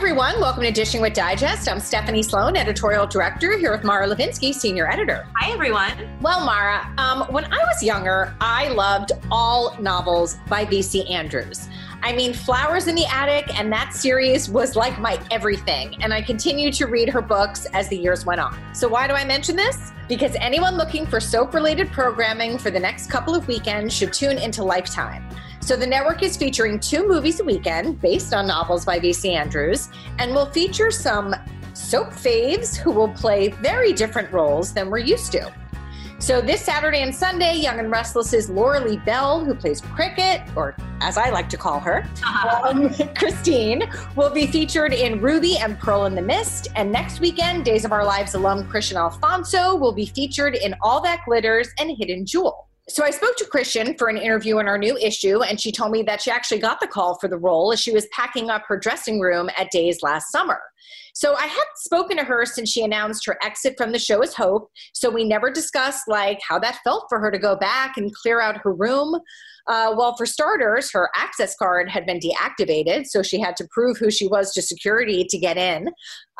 Everyone. Welcome to Dishing with Digest. I'm Stephanie Sloane, editorial director, here with Mara Levinsky, senior editor. Hi, everyone. Well, Mara, um, when I was younger, I loved all novels by V.C. Andrews. I mean, Flowers in the Attic and that series was like my everything. And I continued to read her books as the years went on. So, why do I mention this? Because anyone looking for soap related programming for the next couple of weekends should tune into Lifetime. So, the network is featuring two movies a weekend based on novels by V.C. Andrews and will feature some soap faves who will play very different roles than we're used to. So this Saturday and Sunday, Young and Restless is Lauralee Bell, who plays Cricket, or as I like to call her, um, Christine, will be featured in Ruby and Pearl in the Mist. And next weekend, Days of Our Lives alum Kristian Alfonso will be featured in All That Glitters and Hidden Jewel. So I spoke to Kristian for an interview in our new issue, and she told me that she actually got the call for the role as she was packing up her dressing room at Days last summer. So I hadn't spoken to her since she announced her exit from the show as Hope. So we never discussed like how that felt for her to go back and clear out her room. Uh, well, for starters, her access card had been deactivated, so she had to prove who she was to security to get in.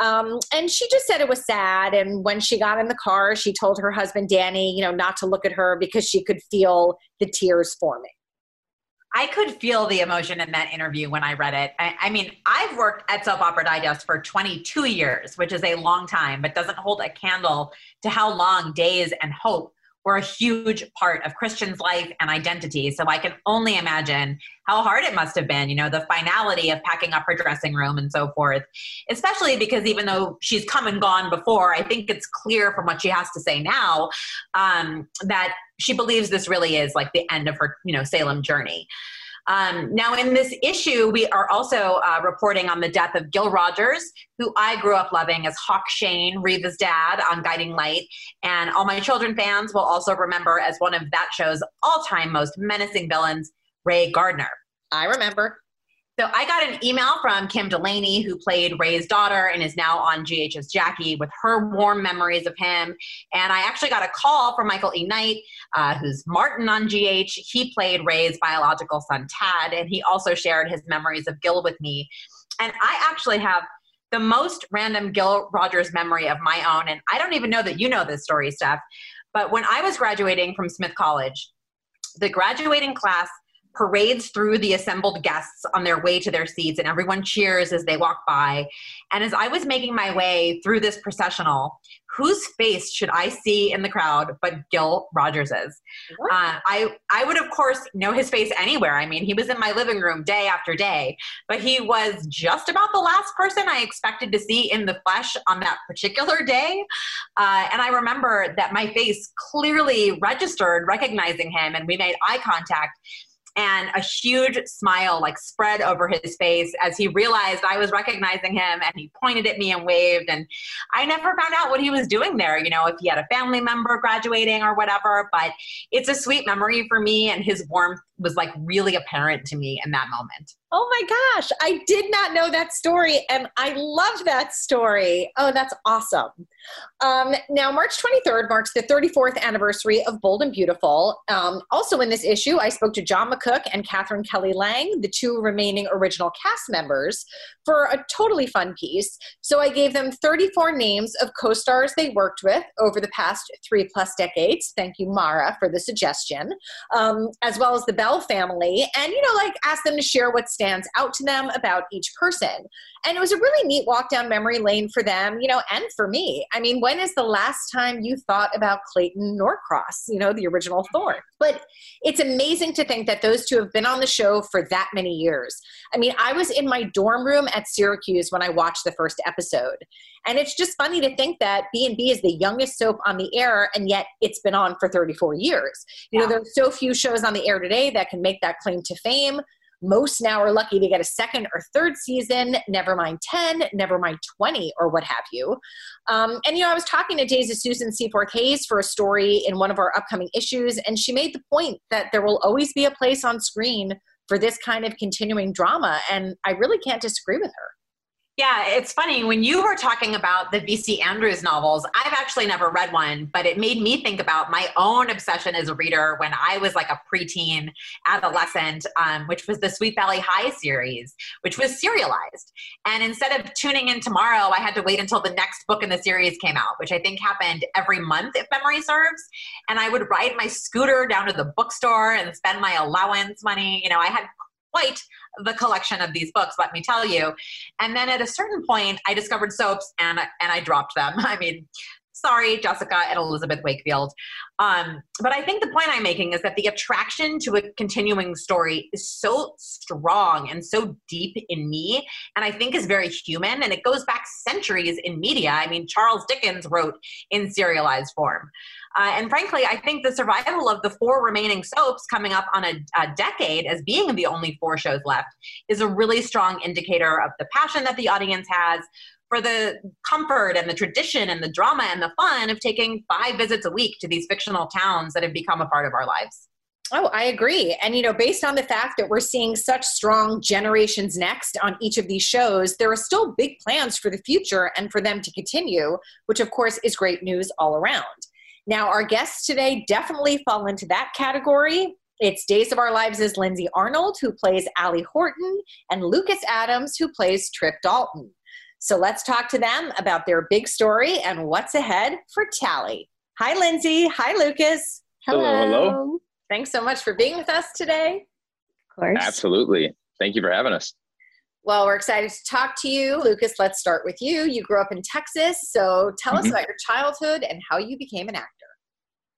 Um, and she just said it was sad. And when she got in the car, she told her husband Danny, you know, not to look at her because she could feel the tears forming. I could feel the emotion in that interview when I read it. I, I, mean, I've worked at Soap Opera Digest for 22 years, which is a long time, but doesn't hold a candle to how long Days and Hope were a huge part of Kristian's life and identity. So I can only imagine how hard it must have been, you know, the finality of packing up her dressing room and so forth. Especially because even though she's come and gone before, I think it's clear from what she has to say now um, that she believes this really is like the end of her, you know, Salem journey. Um, now, in this issue, we are also uh, reporting on the death of Gil Rogers, who I grew up loving as Hawk Shayne, Reva's dad on Guiding Light. And all my children fans will also remember as one of that show's all time most menacing villains, Ray Gardner. I remember. So I got an email from Kim Delaney, who played Ray's daughter and is now on GH's Jackie, with her warm memories of him. And I actually got a call from Michael E. Knight, uh, who's Martin on GH. He played Ray's biological son, Tad, and he also shared his memories of Gil with me. And I actually have the most random Gil Rogers memory of my own. And I don't even know that you know this story, Steph. But when I was graduating from Smith College, the graduating class parades through the assembled guests on their way to their seats and everyone cheers as they walk by. And as i was making my way through this processional whose face should i see in the crowd but gil rogers's uh, i i would of course know his face anywhere. I mean he was in my living room day after day but he was just about the last person i expected to see in the flesh on that particular day. Uh, and i remember that my face clearly registered recognizing him and we made eye contact and a huge smile like spread over his face as he realized I was recognizing him and he pointed at me and waved and I never found out what he was doing there you know if he had a family member graduating or whatever but it's a sweet memory for me and his warmth was like really apparent to me in that moment Oh my gosh, I did not know that story, and I love that story. Oh, that's awesome. Um, now, March 23rd marks the 34th anniversary of Bold and Beautiful. Um, also, in this issue, I spoke to John McCook and Katherine Kelly Lang, the two remaining original cast members, for a totally fun piece. So, I gave them 34 names of co stars they worked with over the past three plus decades. Thank you, Mara, for the suggestion, um, as well as the Bell Bell family and, you know, like ask them to share what stands out to them about each person. And it was a really neat walk down memory lane for them, you know, and for me. I mean, when is the last time you thought about Clayton Norcross, you know, the original Thorne? But it's amazing to think that those two have been on the show for that many years. I mean, I was in my dorm room at Syracuse when I watched the first episode. And it's just funny to think that B&B is the youngest soap on the air and yet it's been on for 34 years. You yeah. know, there's so few shows on the air today that can make that claim to fame. Most now are lucky to get a second or third season, never mind 10, never mind 20, or what have you. Um, and, you know, I was talking to Days' Susan Seaforth Hayes for a story in one of our upcoming issues, and she made the point that there will always be a place on screen for this kind of continuing drama. And I really can't disagree with her. Yeah, it's funny. When you were talking about the V.C. Andrews novels, I've actually never read one, but it made me think about my own obsession as a reader when I was like a preteen adolescent, um, which was the Sweet Valley High series, which was serialized. And instead of tuning in tomorrow, I had to wait until the next book in the series came out, which I think happened every month, if memory serves. And I would ride my scooter down to the bookstore and spend my allowance money. You know, I had quite the collection of these books, let me tell you. And then at a certain point, I discovered soaps and and I dropped them. I mean, sorry, Jessica and Elizabeth Wakefield. Um, but I think the point I'm making is that the attraction to a continuing story is so strong and so deep in me, and I think is very human, and it goes back centuries in media. I mean, Charles Dickens wrote in serialized form. Uh, and frankly, I think the survival of the four remaining soaps coming up on a, a, decade as being the only four shows left is a really strong indicator of the passion that the audience has for the comfort and the tradition and the drama and the fun of taking five visits a week to these fictional towns that have become a part of our lives. Oh, I agree. And, you know, based on the fact that we're seeing such strong generations next on each of these shows, there are still big plans for the future and for them to continue, which, of course, is great news all around. Now, our guests today definitely fall into that category. It's Days of Our Lives' is Lindsay Arnold, who plays Allie Horton, and Lucas Adams, who plays Tripp Dalton. So let's talk to them about their big story and what's ahead for Tally. Hi, Lindsay. Hi, Lucas. Hello. Hello. hello. Thanks so much for being with us today. Of course. Absolutely. Thank you for having us. Well, we're excited to talk to you. Lucas, let's start with you. You grew up in Texas, so tell mm-hmm. us about your childhood and how you became an actor.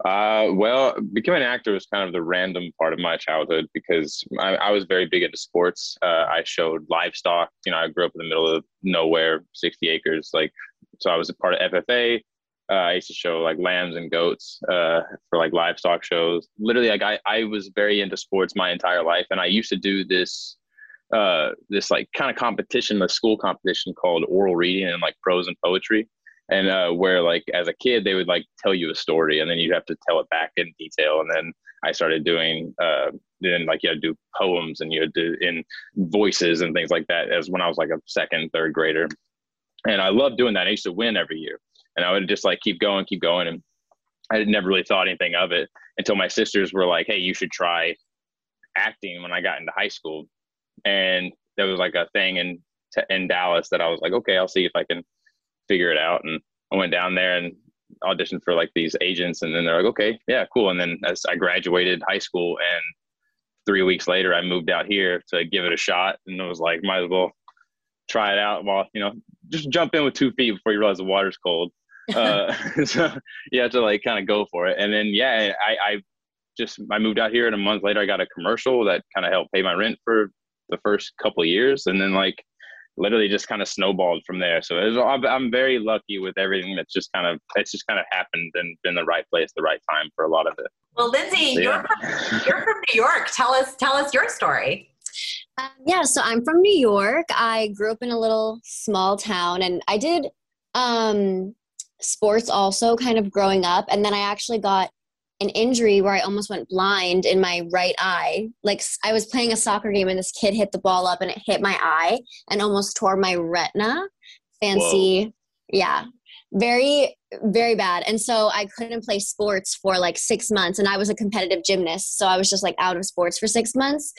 Uh, well, becoming an actor was kind of the random part of my childhood because I, I was very big into sports. Uh, I showed livestock. You know, I grew up in the middle of nowhere, 60 acres. Like, so I was a part of FFA. Uh, I used to show like lambs and goats uh, for like livestock shows. Literally, like I, I was very into sports my entire life, and I used to do this uh, this like kind of competition, the school competition called oral reading and like prose and poetry. And uh, where like as a kid they would like tell you a story and then you'd have to tell it back in detail. And then I started doing uh, then like you had to do poems and you had to in voices and things like that as when I was like a second, third grader. And I loved doing that. I used to win every year. And I would just like keep going, keep going. And I had never really thought anything of it until my sisters were like, Hey, you should try acting when I got into high school and there was like a thing in in Dallas that I was like, okay, I'll see if I can figure it out. And I went down there and auditioned for like these agents, and then they're like, okay, yeah, cool. And then as I graduated high school, and three weeks later, I moved out here to give it a shot, and it was like, might as well try it out while you know, just jump in with two feet before you realize the water's cold. uh, so you have to like kind of go for it. And then yeah, I, I just I moved out here, and a month later, I got a commercial that kind of helped pay my rent for the first couple years, and then like literally just kind of snowballed from there. So was, I'm very lucky with everything that's just kind of it's just kind of happened and been the right place, the right time for a lot of it. Well, Lindsay, so, yeah. you're from, you're from New York. Tell us tell us your story. Um, yeah, so I'm from New York. I grew up in a little small town, and I did um, sports also, kind of growing up, and then I actually got an injury where I almost went blind in my right eye. Like I was playing a soccer game and this kid hit the ball up and it hit my eye and almost tore my retina. Fancy. Whoa. Yeah. Very, very bad. And so I couldn't play sports for like six months. And I was a competitive gymnast. So I was just like out of sports for six months.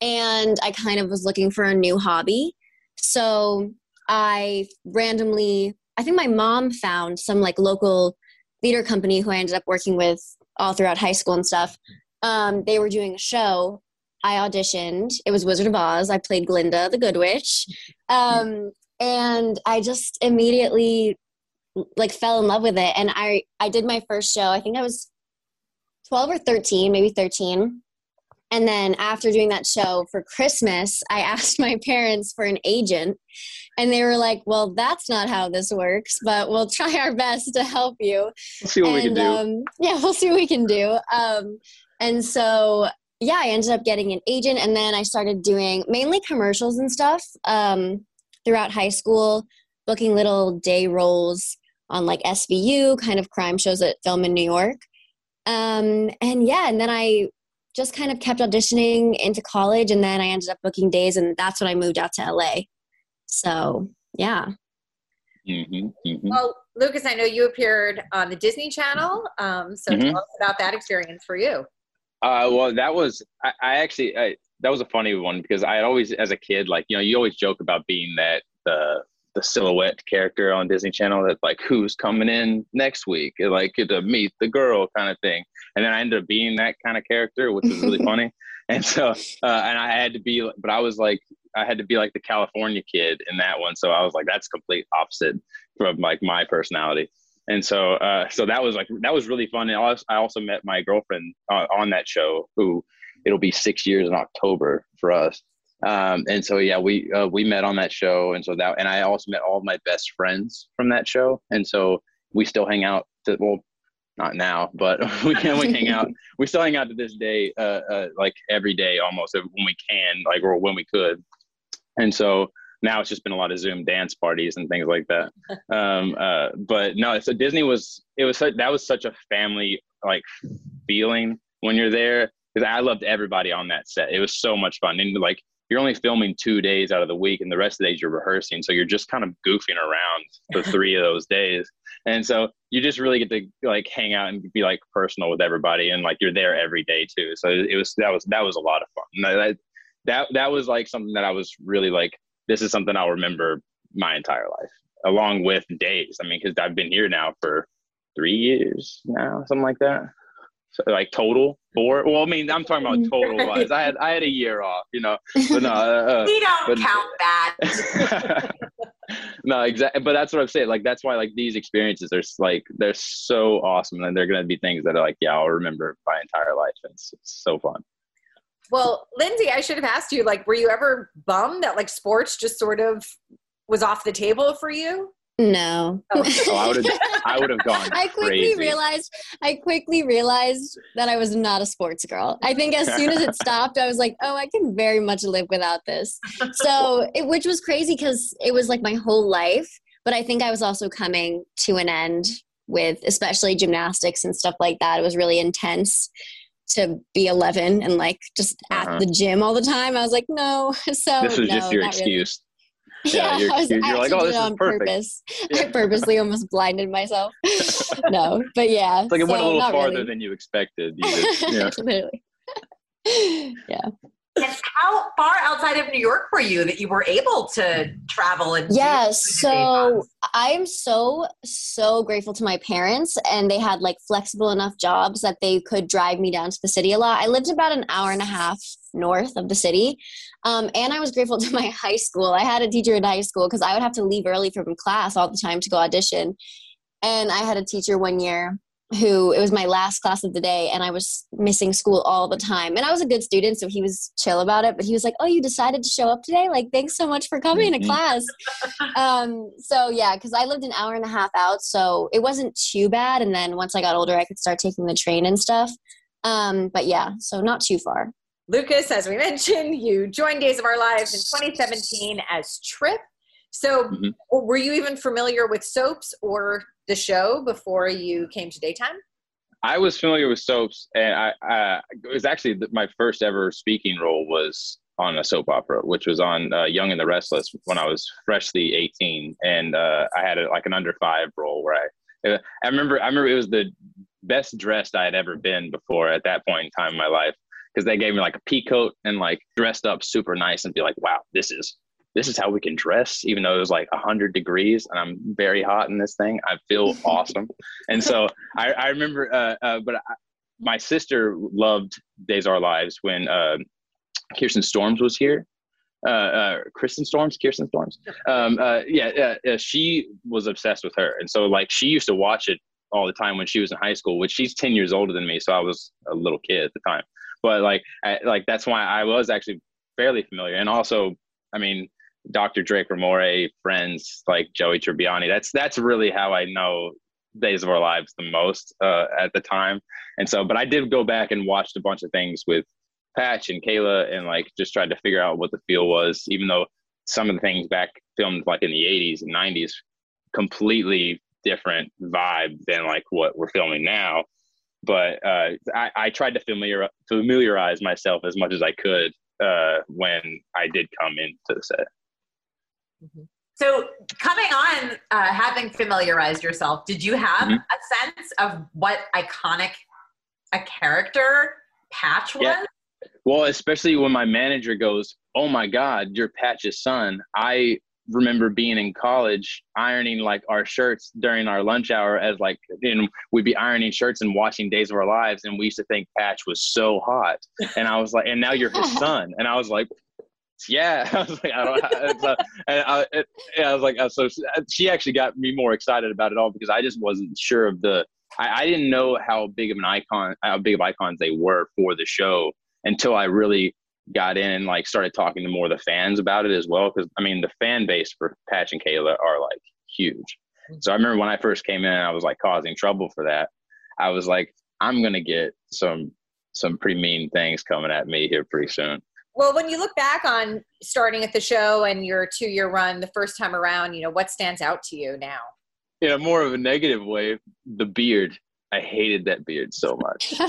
And I kind of was looking for a new hobby. So I randomly, I think my mom found some like local theater company who I ended up working with all throughout high school and stuff. Um, they were doing a show I auditioned. It was Wizard of Oz. I played Glinda, the Good Witch. Um, and I just immediately like fell in love with it. And I, I did my first show. I think I was 12 or 13, maybe 13. And then after doing that show for Christmas, I asked my parents for an agent. And they were like, well, that's not how this works, but we'll try our best to help you. We'll see what and, we can do. Um, yeah, we'll see what we can do. Um, and so, yeah, I ended up getting an agent. And then I started doing mainly commercials and stuff um, throughout high school, booking little day roles on like SVU, kind of crime shows that film in New York. Um, and yeah, and then I just kind of kept auditioning into college and then I ended up booking days and that's when I moved out to LA. So, yeah. hmm hmm Well, Lucas, I know you appeared on the Disney Channel. Um, so Mhm. tell us about that experience for you. Uh, well, that was I, I actually I, that was a funny one because I had always, as a kid, like you know, you always joke about being that the the silhouette character on Disney Channel that like who's coming in next week, like to meet the girl kind of thing. And then I ended up being that kind of character, which was really funny. And so, uh, and I had to be, but I was like, I had to be like the California kid in that one. So I was like, that's complete opposite from like my personality. And so, uh, so that was like that was really fun. And I also, I also met my girlfriend uh, on that show, who it'll be six years in October for us. Um, and so, yeah, we uh, we met on that show, and so that, and I also met all of my best friends from that show, and so we still hang out. To, well, not now, but we can we hang out. We still hang out to this day, uh, uh, like every day almost when we can, like or when we could. And so now it's just been a lot of Zoom dance parties and things like that. Um, uh, but no, so Disney was it was such, that was such a family like feeling when you're there because I loved everybody on that set. It was so much fun and like you're only filming two days out of the week and the rest of the days you're rehearsing so you're just kind of goofing around for three of those days. And so you just really get to like hang out and be like personal with everybody and like you're there every day too. So it was that was that was a lot of fun. And that that, that was like something that i was really like this is something i'll remember my entire life along with days. I mean because i've been here now for three years now something like that so like total four well i mean i'm talking about total wise i had i had a year off you know but no uh, uh, We don't but- count that. no, exactly. But that's what I'm saying. Like that's why like these experiences are like they're so awesome, and they're gonna be things that are like yeah I'll remember my entire life. It's, it's so fun. Well, Lindsay, I should have asked you, like, were you ever bummed that like sports just sort of was off the table for you? No. Oh. Oh, I would have I would have gone I quickly crazy. realized I quickly realized that I was not a sports girl. I think as soon as it stopped, I was like, "Oh, I can very much live without this." So, it, which was crazy because it was like my whole life. But I think I was also coming to an end with, especially gymnastics and stuff like that. It was really intense to be 11 and like just Uh-huh. at the gym all the time. I was like, "No." So this was no, just your not really. Yeah, Yeah, you're- I was, you're like, "Oh, this is on perfect." purpose. Yeah. I purposely almost blinded myself. no, but yeah. It's like it went a little farther really. than you expected. You just, yeah. Literally. yeah. And how far outside of New York were you that you were able to travel and Yes, Yeah, so? I am so so grateful to my parents, and they had like flexible enough jobs that they could drive me down to the city a lot. I lived about an hour and a half north of the city, um, and I was grateful to my high school. I had a teacher in high school because I would have to leave early from class all the time to go audition, and I had a teacher one year who it was my last class of the day and I was missing school all the time. And I was a good student, so he was chill about it. But he was like, Oh, you decided to show up today? Like, thanks so much for coming Mhm. to class. um, so yeah, because I lived an hour and a half out, so it wasn't too bad. And then once I got older, I could start taking the train and stuff. Um, but yeah, so not too far. Lucas, as we mentioned, you joined Days of Our Lives in 2017 as Tripp. So, Mhm. were you even familiar with soaps or the show before you came to daytime? I was familiar with soaps, and I, uh, it was actually my first ever speaking role was on a soap opera, which was on uh, Young and the Restless when I was freshly 18, and uh, I had a, like an under five role where I, I remember, I remember it was the best dressed I had ever been before at that point in time in my life because they gave me like a pea coat and like dressed up super nice and be like, wow, this is this is how we can dress, even though it was like 100 degrees and I'm very hot in this thing. I feel awesome. And so I, I remember, uh, uh, but I, my sister loved Days of Our Lives when uh, Kirsten Storms was here. Uh, uh, Kristen Storms, Kirsten Storms. Um, uh, yeah, she was obsessed with her, and so like she used to watch it all the time when she was in high school. Which she's ten years older than me, so I was a little kid at the time. But like, I, like that's why I was actually fairly familiar, and also, I mean, Dr. Drake Ramoray, friends like Joey Tribbiani. That's that's really how I know Days of Our Lives the most uh, at the time. And so, but I did go back and watched a bunch of things with Patch and Kayla and like just tried to figure out what the feel was, even though some of the things back filmed like in the 80s and 90s, completely different vibe than like what we're filming now. But uh, I, I tried to familiar, familiarize myself as much as I could uh, when I did come into the set. Mm-hmm. So, coming on, uh, having familiarized yourself, did you have mm-hmm. a sense of what iconic a character Patch was? Yeah. Well, especially when my manager goes, "Oh my God, you're Patch's son." I remember being in college ironing like our shirts during our lunch hour as like and we'd be ironing shirts and watching days of our lives and we used to think patch was so hot and i was like and now you're his son and i was like yeah. I was like, I don't. so, and I, it, I was like, uh, so she actually got me more excited about it all because I just wasn't sure of the. I, I didn't know how big of an icon, how big of icons they were for the show until I really got in and like started talking to more of the fans about it as well. Because I mean, the fan base for Patch and Kayla are like huge. So I remember when I first came in, I was like causing trouble for that. I was like, I'm gonna get some some pretty mean things coming at me here pretty soon. Well, when you look back on starting at the show and your two year run the first time around, you know, what stands out to you now? In a more of a negative way, the beard. I hated that beard so much.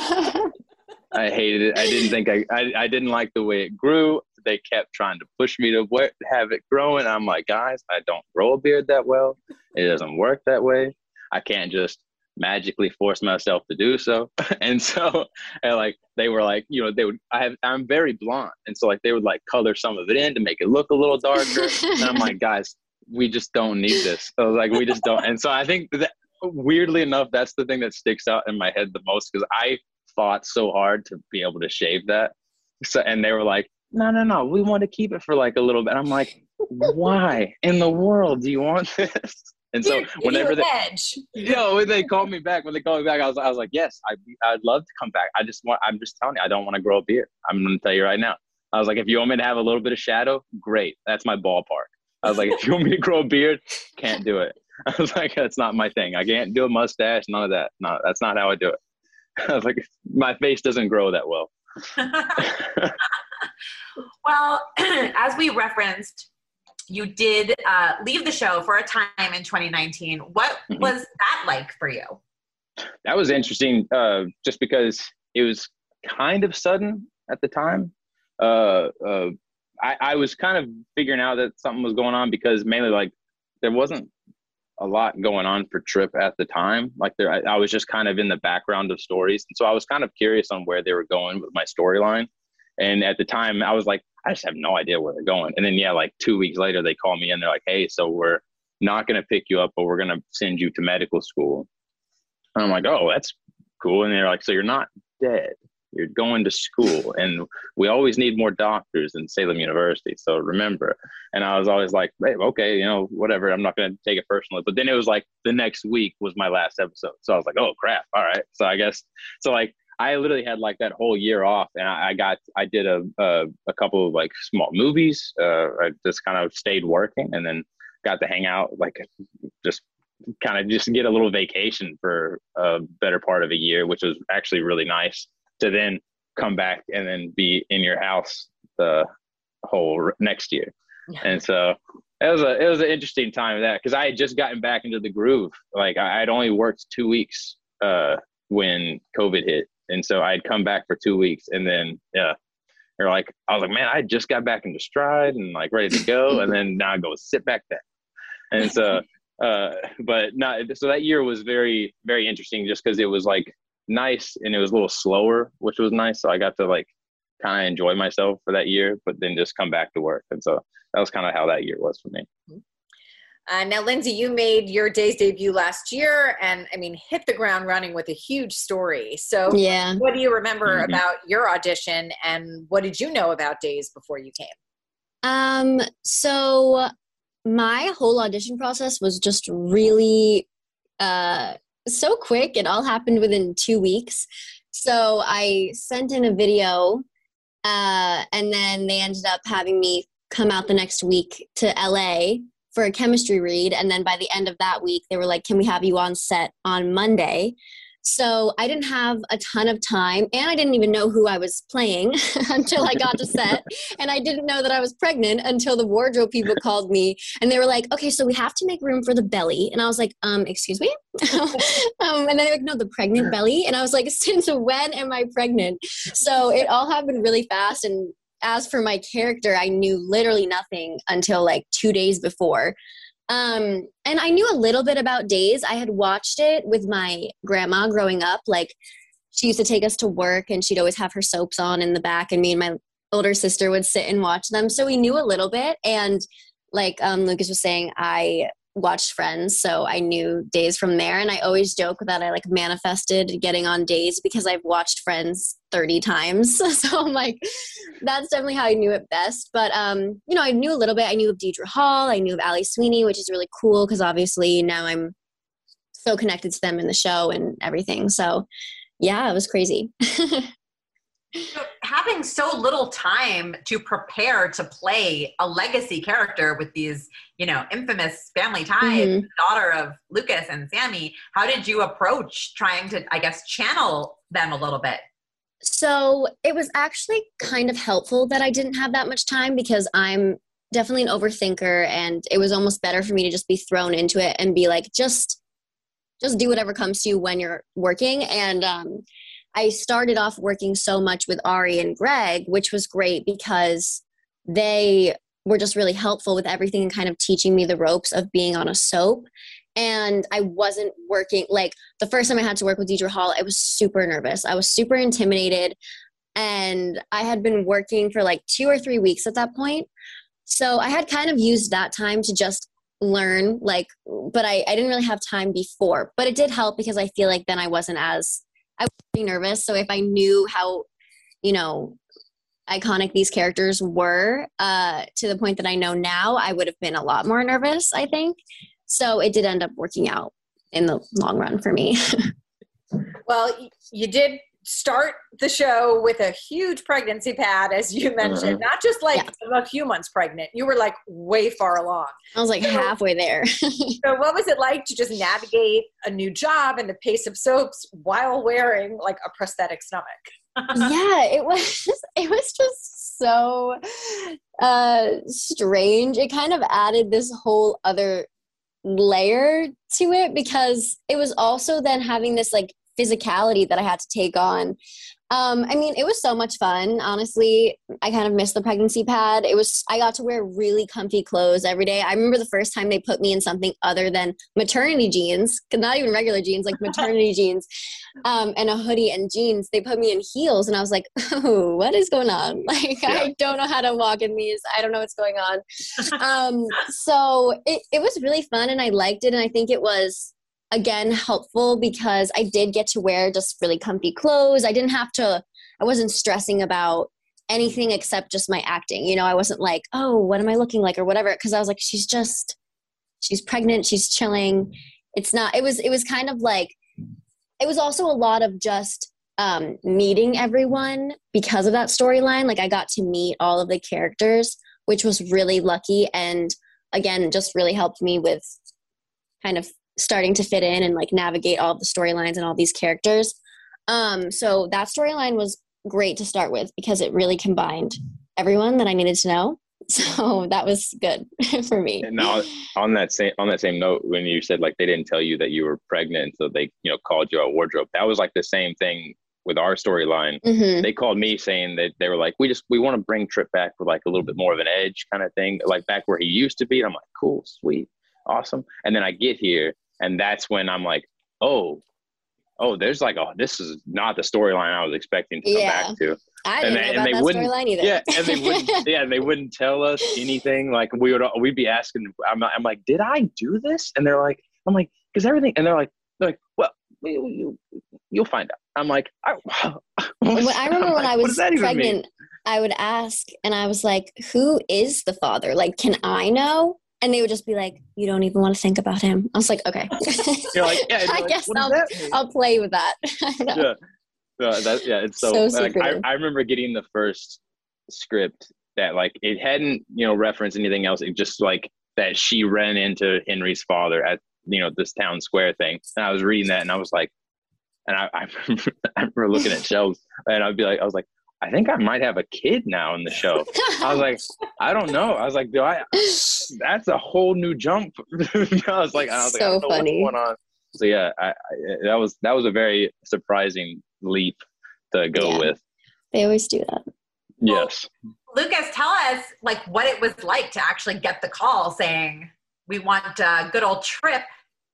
I hated it. I didn't think I, I, I didn't like the way it grew. They kept trying to push me to have it growing. I'm like, guys, I don't grow a beard that well. It doesn't work that way. I can't just magically force myself to do so. and so, and like they were like, you know, they would. I have I'm very blonde, and so like they would like color some of it in to make it look a little darker. and I'm like, guys, we just don't need this. So like we just don't. And so I think that weirdly enough, that's the thing that sticks out in my head the most because I fought so hard to be able to shave that. So and they were like, no, no, no, we want to keep it for like a little bit. I'm like, why in the world do you want this? And so whenever they, edge. you know, when they called me back, when they called me back, I was, I was like, yes, I, I'd love to come back. I just want, I'm just telling you, I don't want to grow a beard. I'm going to tell you right now. I was like, if you want me to have a little bit of shadow, great. That's my ballpark. I was like, if you want me to grow a beard, can't do it. I was like, that's not my thing. I can't do a mustache, none of that. No, that's not how I do it. I was like, my face doesn't grow that well. well, as we referenced, you did uh, leave the show for a time in 2019. What mm-hmm. was that like for you? That was interesting, uh, just because it was kind of sudden at the time. Uh, uh, I, I was kind of figuring out that something was going on because mainly like there wasn't a lot going on for Tripp at the time. Like there, I, I was just kind of in the background of stories, and so I was kind of curious on where they were going with my storyline. And at the time, I was like, I just have no idea where they're going. And then, yeah, like two weeks later, they call me and they're like, hey, so we're not going to pick you up, but we're going to send you to medical school. And I'm like, oh, that's cool. And they're like, so you're not dead. You're going to school. And we always need more doctors in Salem University. So remember. And I was always like, hey, okay, you know, whatever. I'm not going to take it personally. But then it was like the next week was my last episode. So I was like, oh, crap. All right. So I guess, so like, I literally had like that whole year off, and I, I got I did a, a, a couple of like small movies. Uh, I just kind of stayed working, and then got to hang out like just kind of just get a little vacation for a better part of a year, which was actually really nice. To then come back and then be in your house the whole next year, and so it was a it was an interesting time of that because I had just gotten back into the groove. Like I had only worked two weeks uh, when COVID hit, and so I'd come back for two weeks and then, yeah, they're like, I was like, man, I just got back into stride and like ready to go. and then now I go sit back down. And so, uh, but not, so that year was very, very interesting just because it was like nice and it was a little slower, which was nice. So I got to like kind of enjoy myself for that year, but then just come back to work. And so that was kind of how that year was for me. Uh, now, Lindsay, you made your day's debut last year, and I mean, hit the ground running with a huge story. So, Yeah. what do you remember Mhm. about your audition, and what did you know about Days before you came? Um, so my whole audition process was just really uh so quick. It all happened within two weeks. So I sent in a video, uh, and then they ended up having me come out the next week to LA for a chemistry read. And then by the end of that week, they were like, Can we have you on set on Monday? So I didn't have a ton of time, and I didn't even know who I was playing until I got to set. And I didn't know that I was pregnant until the wardrobe people called me and they were like, okay, so we have to make room for the belly. And I was like, um, excuse me? um, and then they're like, no, the pregnant belly. And I was like, since when am I pregnant? So it all happened really fast. And as for my character, I knew literally nothing until like two days before. Um, and I knew a little bit about Days. I had watched it with my grandma growing up. Like, she used to take us to work and she'd always have her soaps on in the back, and me and my older sister would sit and watch them. So we knew a little bit. And like um, Lucas was saying, I watched Friends, so I knew Days from there. And I always joke that I like manifested getting on Days because I've watched Friends 30 times. so I'm like, that's definitely how I knew it best. But um, you know, I knew a little bit. I knew of Deidre Hall. I knew of Ali Sweeney, which is really cool because obviously now I'm so connected to them in the show and everything. So yeah, it was crazy. Having so little time to prepare to play a legacy character with these, you know, infamous family ties, Mhm. daughter of Lucas and Sami, how did you approach trying to, I guess, channel them a little bit? So it was actually kind of helpful that I didn't have that much time because I'm definitely an overthinker and it was almost better for me to just be thrown into it and be like just just do whatever comes to you when you're working and um I started off working so much with Ari and Greg, which was great because they were just really helpful with everything and kind of teaching me the ropes of being on a soap. And I wasn't working like the first time I had to work with Deidre Hall, I was super nervous. I was super intimidated. And I had been working for like two or three weeks at that point. So I had kind of used that time to just learn, like, but I, I didn't really have time before. But it did help because I feel like then I wasn't as, I was pretty nervous. So if I knew how, you know, iconic these characters were uh, to the point that I know now, I would have been a lot more nervous, I think. So it did end up working out in the long run for me. Well, you did start the show with a huge pregnancy pad, as you mentioned, not just like a few months pregnant. You were like way far along. I was like halfway there. So, what was it like to just navigate a new job and the pace of soaps while wearing like a prosthetic stomach? yeah, it was it was just so uh strange. It kind of added this whole other layer to it because it was also then having this like physicality that I had to take on. Um, I mean, it was so much fun. Honestly, I kind of missed the pregnancy pad. It was I got to wear really comfy clothes every day. I remember the first time they put me in something other than maternity jeans, not even regular jeans, like maternity jeans, um, and a hoodie and jeans. They put me in heels, and I was like, "Oh, what is going on? Like, I don't know how to walk in these. I don't know what's going on." um, so it it was really fun, and I liked it, and I think it was again helpful because I did get to wear just really comfy clothes. I didn't have to, I wasn't stressing about anything except just my acting. You know, I wasn't like, oh, what am I looking like or whatever. Cause I was like, she's just, she's pregnant, she's chilling. It's not, it was, it was kind of like, it was also a lot of just um, meeting everyone because of that storyline. Like I got to meet all of the characters, which was really lucky. And again, just really helped me with kind of starting to fit in and like navigate all the storylines and all these characters. Um, so that storyline was great to start with because it really combined everyone that I needed to know. So that was good for me. And now on that same on that same note, when you said like they didn't tell you that you were pregnant, so they you know called you a wardrobe. That was like the same thing with our storyline. hmm They called me saying that they were like, we just we want to bring Tripp back with like a little bit more of an edge kind of thing, like back where he used to be. And I'm like, cool, sweet, awesome. And then I get here, and that's when I'm like, oh, oh, there's like, oh, this is not the storyline I was expecting to come Yeah. back to. I And didn't they- know about that wouldn't- storyline either. Yeah, and they wouldn't. yeah, and they wouldn't tell us anything. Like we would, we'd be asking. I'm, I'm like, did I do this? And they're like, I'm like, because everything. And they're like, they're like, well, you, you, you'll find out. I'm like, I, When I remember I'm when like, I was even mean? pregnant, I would ask, and I was like, "Who is the father? Like, can I know?" And they would just be like, "You don't even want to think about him." I was like, "Okay." You're like, yeah. you're I like, guess I'll. I'll play with that. Yeah. Yeah, that, yeah, it's so, So like, I. I remember getting the first script that like it hadn't, you know, referenced anything else. It just like that she ran into Henry's father at you know this town square thing. And I was reading that and I was like and I, I remember I remember looking at shelves and I'd be like I was like, I think I might have a kid now in the show. I was like, I don't know. I was like, do I that's a whole new jump. I was like, I was like, I So don't know funny. what's going on. So yeah, I, I, that was that was a very surprising leap to go Yeah. with. they always do that. Yes. Lucas, tell us like what it was like to actually get the call saying we want uh, good old Tripp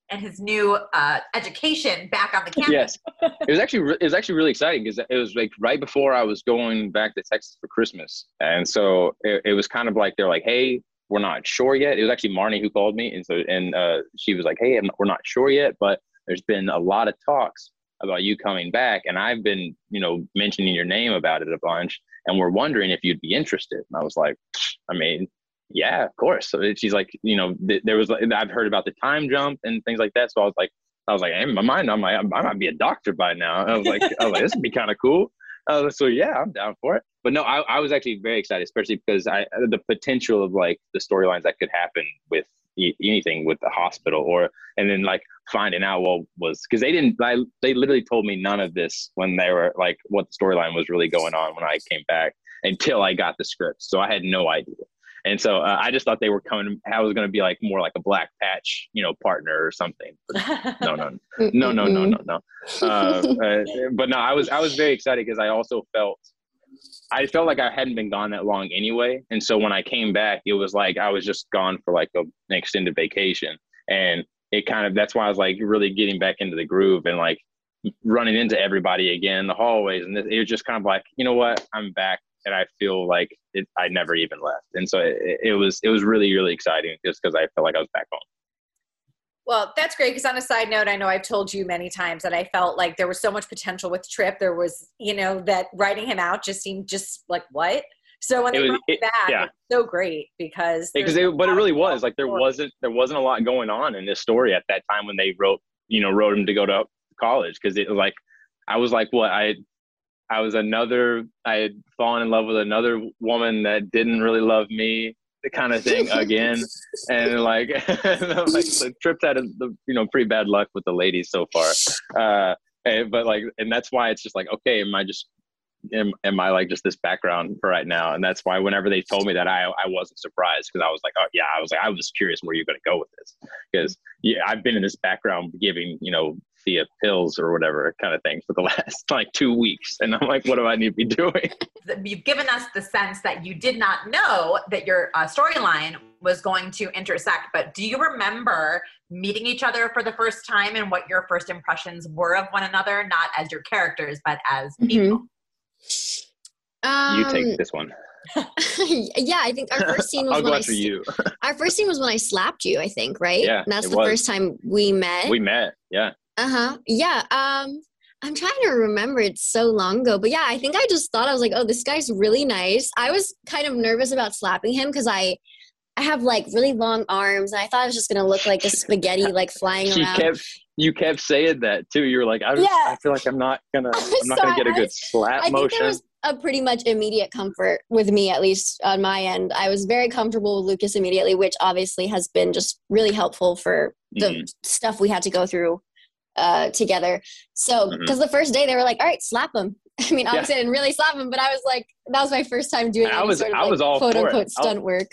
and his new uh, education back on the campus. Yes. It was actually re- it was actually really exciting because it was like right before I was going back to Texas for Christmas, and so it, it was kind of like they're like, "Hey, we're not sure yet." It was actually Marnie who called me, and so and uh, she was like, "Hey, I'm, we're not sure yet, but there's been a lot of talks about you coming back, and I've been, you know, mentioning your name about it a bunch, and we're wondering if you'd be interested." And I was like, "I mean." Yeah, of course. So she's like, you know, th- there was, I've heard about the time jump and things like that. So I was like, I was like, in my mind, I'm like, I might be a doctor by now. I was like, was like, this would be kind of cool. Uh, so yeah, I'm down for it. But no, I, I was actually very excited, especially because I the potential of like the storylines that could happen with anything with the hospital or and then like finding out what was because they didn't I, they literally told me none of this when they were like what the storyline was really going on when I came back until I got the script. So I had no idea. And so uh, I just thought they were coming. I was going to be like more like a black patch, you know, partner or something. But no, no, no, no, no, no, no. Uh, uh, but no, I was I was very excited because I also felt I felt like I hadn't been gone that long anyway, and so when I came back, it was like I was just gone for like a, an extended vacation, and it kind of that's why I was like really getting back into the groove and like running into everybody again in the hallways, and it was just kind of like you know what, I'm back, and I feel like it, I never even left, and so it, it was it was really really exciting just because I felt like I was back home. Well, that's great because on a side note, I know I've told you many times that I felt like there was so much potential with Tripp. There was, you know, that writing him out just seemed just like what? So when It they was- it- back, yeah. it's so great because because a but it really was like there story. wasn't there wasn't a lot going on in this story at that time when they wrote you know wrote him to go to college because it was like I was like what I I was another I had fallen in love with another woman that didn't really love me the kind of thing again. And like and like the Tripp's had a, the, you know pretty bad luck with the ladies so far. Uh and, but like and that's why it's just like okay am I just am, am I like just this background for right now? And that's why whenever they told me that, I I wasn't surprised because I was like, oh yeah, I was like, I was curious where you're going to go with this. Because yeah, I've been in this background giving you know Thea pills or whatever kind of thing for the last like two weeks, and I'm like, what do I need to be doing? You've given us the sense that you did not know that your uh, storyline was going to intersect. But do you remember meeting each other for the first time and what your first impressions were of one another, not as your characters, but as Mhm. people? Um, you take this one. yeah, I think our first scene was I'll when go I after s- you. our first scene was when I slapped you. I think right. Yeah, and that's it the was. first time we met. we met. Yeah. Uh huh. Yeah. Um, I'm trying to remember. It's so long ago, but yeah, I think I just thought I was like, oh, this guy's really nice. I was kind of nervous about slapping him because I, I have like really long arms, and I thought I was just gonna look like a spaghetti, like flying She around. kept. You kept saying that too. You were like, I, just, Yeah. I feel like I'm not gonna. I'm not So gonna get a I- good slap I think motion. there was a pretty much immediate comfort with me, at least on my end. I was very comfortable with Lucas immediately, which obviously has been just really helpful for the Mhm. stuff we had to go through uh, together. So, because the first day they were like, "All right, slap him." I mean, obviously I didn't really slap him, but I was like, that was my first time doing. I was- sort of, I like, was all quote it. unquote I was- stunt work.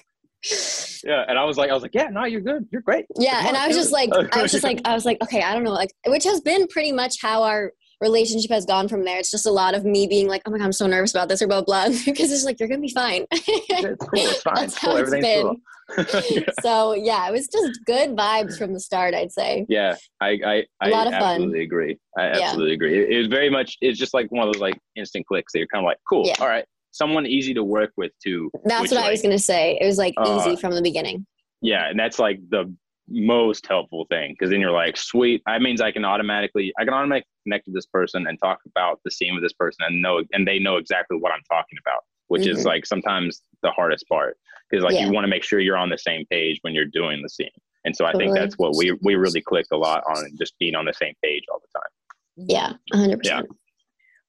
Yeah, and I was like, I was like, yeah, no, you're good, you're great. Yeah, Come and on, I was just it. like, I was just like, I was like, okay, I don't know, like, which has been pretty much how our relationship has gone from there. It's just a lot of me being like, oh my god, I'm so nervous about this or blah blah, because it's like you're gonna be fine. it's cool, it's fine, That's cool, how it's everything's been. so yeah, it was just good vibes from the start. I'd say. Yeah, I I, I lot of fun. absolutely agree. I Yeah. absolutely agree. It, it was very much. It's just like one of those like instant clicks that you're kind of like, cool. Yeah. All right, someone easy to work with too. That's which, what I was gonna say. It was like uh, easy from the beginning. Yeah, and that's like the most helpful thing because then you're like, sweet. That means I can automatically, I can automatically connect to this person and talk about the scene with this person and know, and they know exactly what I'm talking about, which is Mhm. like sometimes the hardest part because like Yeah. you want to make sure you're on the same page when you're doing the scene. And so I think that's what we we really clicked a lot on, just being on the same page all the time. Yeah, hundred percent.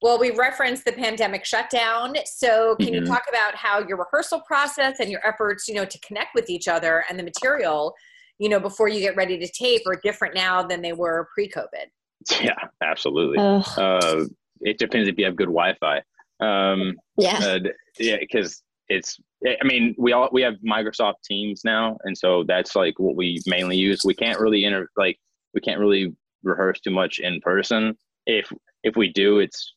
Well, we referenced the pandemic shutdown. So, can you Mhm. talk about how your rehearsal process and your efforts, you know, to connect with each other and the material, you know, before you get ready to tape are different now than they were pre-COVID? Yeah, absolutely. Uh, it depends if you have good Wi-Fi. Um, yeah. uh, yeah, because it's. I mean, we all we have Microsoft Teams now, and so that's like what we mainly use. We can't really inter like we can't really rehearse too much in person. If if we do, it's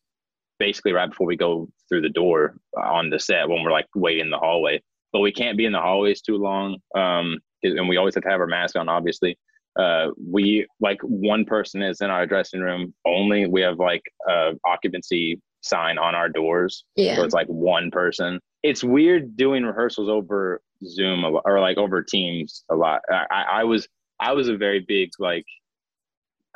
basically right before we go through the door on the set when we're like waiting in the hallway. But we can't be in the hallways too long, um, and we always have to have our mask on, obviously uh, we like one person is in our dressing room only. We have like a occupancy sign on our doors, so it's like one person. It's weird doing rehearsals over Zoom a lot, or like over Teams a lot. I, I, I was I was a very big like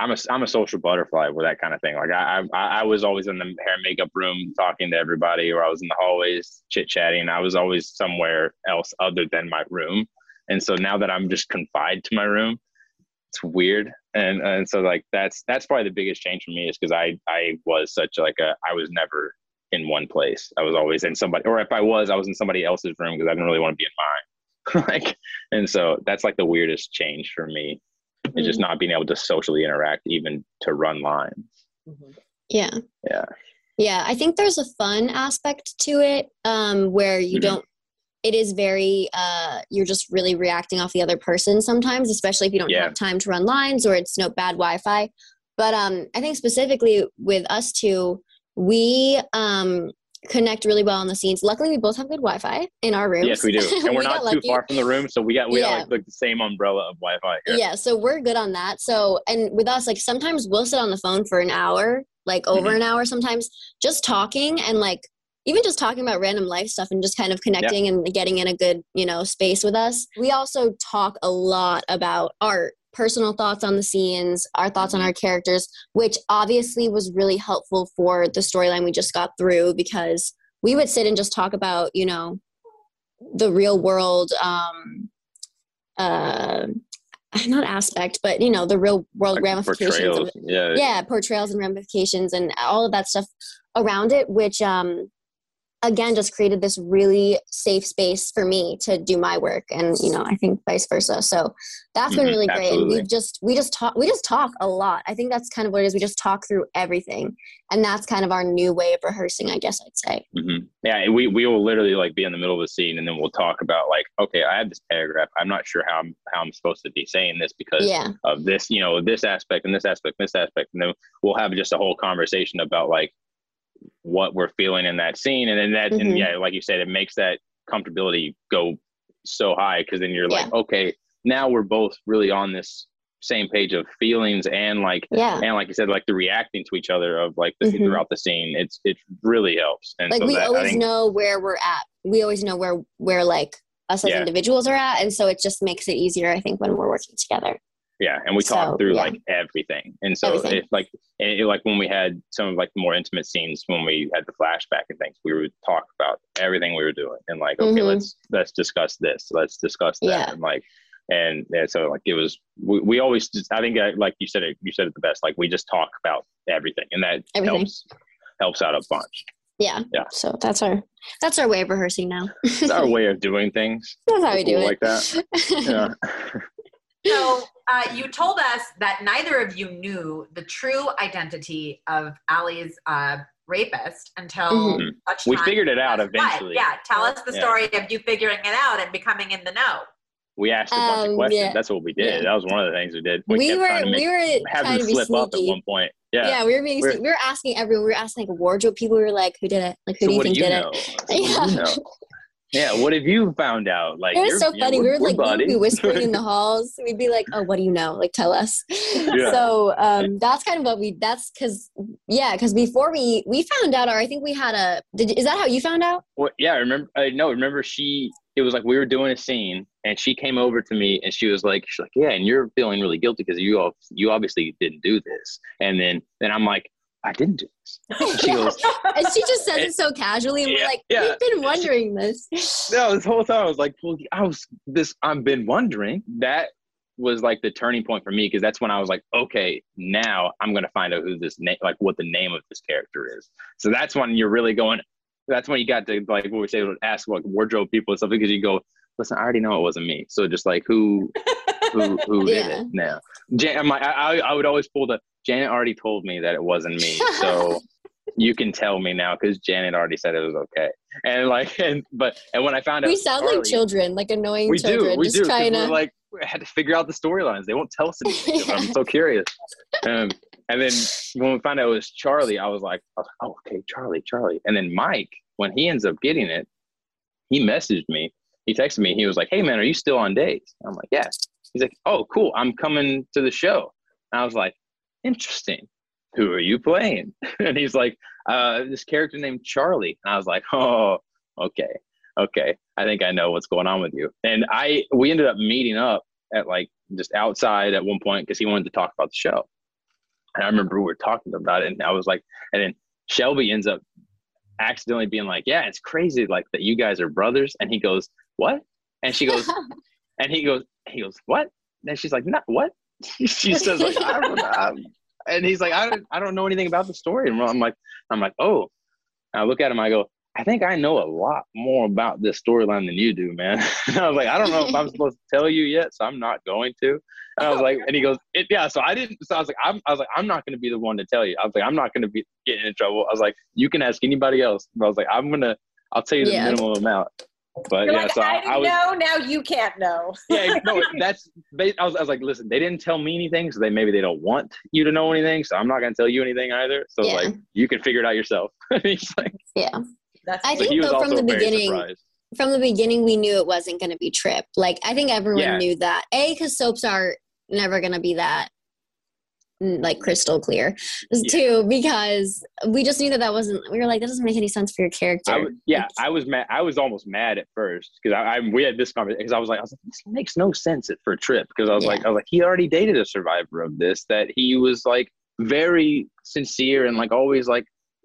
I'm a I'm a social butterfly with that kind of thing. Like I I, I was always in the hair and makeup room talking to everybody, or I was in the hallways chit chatting. I was always somewhere else other than my room. And so now that I'm just confined to my room, it's weird and and so like that's that's probably the biggest change for me is because i i was such like a i was never in one place i was always in somebody or if i was i was in somebody else's room because i didn't really want to be in mine like and so that's like the weirdest change for me is just not being able to socially interact even to run lines Yeah. Yeah. Yeah. I think there's a fun aspect to it um, where you Mhm. don't, it is very, uh, you're just really reacting off the other person sometimes, especially if you don't Yeah. have time to run lines or it's no bad Wi Fi. But um, I think specifically with us two, we um, connect really well on the scenes. Luckily, we both have good Wi Fi in our rooms. yes we do and we're got not too far from the room so we got we Yeah. got like, the same umbrella of wi-fi here. Yeah, so we're good on that. So, and with us, like sometimes we'll sit on the phone for an hour, like over Mhm. an hour sometimes, just talking and like even just talking about random life stuff and just kind of connecting and getting in a good, you know, space with us. We also talk a lot about art, personal thoughts on the scenes, our thoughts on our characters, which obviously was really helpful for the storyline we just got through because we would sit and just talk about, you know, the real world um uh not aspect but you know the real world Like ramifications of yeah yeah portrayals and ramifications and all of that stuff around it which um again just created this really safe space for me to do my work and you know i think vice versa. So that's been Mhm, really great. and we've just we just talk we just talk a lot. I think that's kind of what it is. We just talk through everything. And that's kind of our new way of rehearsing i guess i'd say. Hmm Yeah, we we will literally like be in the middle of a scene, and then we'll talk about like, okay, I have this paragraph. I'm not sure how I'm how I'm supposed to be saying this because yeah. of this, you know, this aspect and this aspect, and this aspect, and then we'll have just a whole conversation about like what we're feeling in that scene, and then that, Mhm. and yeah, like you said, it makes that comfortability go so high because then you're like, okay, now we're both really on this same page of feelings and like yeah and like you said, like the reacting to each other of like the, Mhm. throughout the scene, it's it really helps. And like so we that, always think, know where we're at we always know where where like us as Yeah. individuals are at and so it just makes it easier i think when we're working together yeah, and we talk So, through yeah. like everything. And so Everything. if like it, like when we had some of like the more intimate scenes when we had the flashback and things, we would talk about everything we were doing and like, okay, Mhm. let's let's discuss this, let's discuss that, Yeah. and like. And yeah, so like it was, we, we always just, I think uh, like you said it, you said it the best. Like we just talk about everything, and that Everything. helps helps out a bunch. yeah Yeah. so that's our that's our way of rehearsing now It's our way of doing things. that's how we do it like that. Yeah. So uh, you told us that neither of you knew the true identity of Allie's uh, rapist until Mhm. such We time figured it out as what? eventually. Yeah, tell us the Yeah. story of you figuring it out and becoming in the know. We asked a bunch Um, of questions. yeah. That's what we did. Yeah. That was one of the things we did. we, kept were trying to make, we were have trying them to be slip up at one point. yeah. Yeah. we were being We're- we were asking everyone we were asking like wardrobe people we were like who did it like who So do you think do you did know? it So what do you Yeah. Know? Yeah, what have you found out? Like it was so you know, funny. we we're- were like we're we whispering in the halls. We'd be like, "Oh, what do you know? Like, tell us." Yeah. So um, that's kind of what we. That's because yeah, because before we we found out, or I think we had a. Did is that how you found out? Well, yeah, I remember. I no, remember she. It was like we were doing a scene, and she came over to me, and she was like, "She's like, yeah, and you're feeling really guilty because you all, you obviously didn't do this." And then, then I'm like, "I didn't do this." And she goes, and she just says it so casually, and we're like, yeah. "We've been wondering this." "No." This whole time, I was like, "Well, I was this. I've been wondering." That was like the turning point for me because that's when I was like, "Okay, now I'm gonna find out who this name, like what the name of this character is." So that's when you're really going. That's when you got to like what we say, to ask like wardrobe people and stuff because you go, listen, I already know it wasn't me. So just like who who who did Yeah. it now? Jan- I, I I would always pull the Janet already told me that it wasn't me. So you can tell me now because Janet already said it was okay. And like and but and when I found out We sound like children, like annoying we children, do, we just do. trying we're to. like we had to figure out the storylines. They won't tell us anything. Yeah. I'm so curious. Um, and then when we found out it was Charlie, I was like, I was like, oh, okay, Charlie, Charlie. And then Mike, when he ends up getting it, he messaged me. He texted me. He was like, hey man, are you still on dates? I'm like, yeah. He's like, oh, cool. I'm coming to the show. And I was like, interesting. Who are you playing? And he's like, uh, this character named Charlie. And I was like, oh, okay, okay. I think I know what's going on with you. And I, we ended up meeting up at like just outside at one point because he wanted to talk about the show. And I remember we were talking about it, and I was like, and then Shelby ends up accidentally being like, yeah, it's crazy, like that you guys are brothers. And he goes, what? And she goes, and he goes, he goes, what? And she's like, not what? She says like, I don't know. And he's like, I don't, I don't know anything about the story. And I'm like, I'm like, oh. And I look at him, I go, I think I know a lot more about this storyline than you do, man. And I was like, I don't know if I'm supposed to tell you yet, so I'm not going to. And I was like, and he goes, it, yeah. So I didn't. So I was like, I'm, I was like, I'm not going to be the one to tell you. I was like, I'm not going to be getting in trouble. I was like, you can ask anybody else. But I was like, I'm gonna, I'll tell you the Yeah. minimum amount. But You're yeah, like, so I, I, I was, know, now you can't know. yeah, no, that's. They, I was, I was like, listen, they didn't tell me anything, so they maybe they don't want you to know anything. So I'm not gonna tell you anything either. So Yeah. like, you can figure it out yourself. He's like, yeah. That's I think though from the beginning, surprised. from the beginning, we knew it wasn't going to be Tripp. Like I think everyone Yeah. knew that. A, because soaps are never going to be that like crystal clear. too, because we just knew that that wasn't. We were like, that doesn't make any sense for your character. I yeah, I was mad. I was almost mad at first because I, I we had this conversation because I was like, I was like, this makes no sense for a Tripp because I was Yeah. like, I was like, he already dated a survivor of this that he was like very sincere and like always like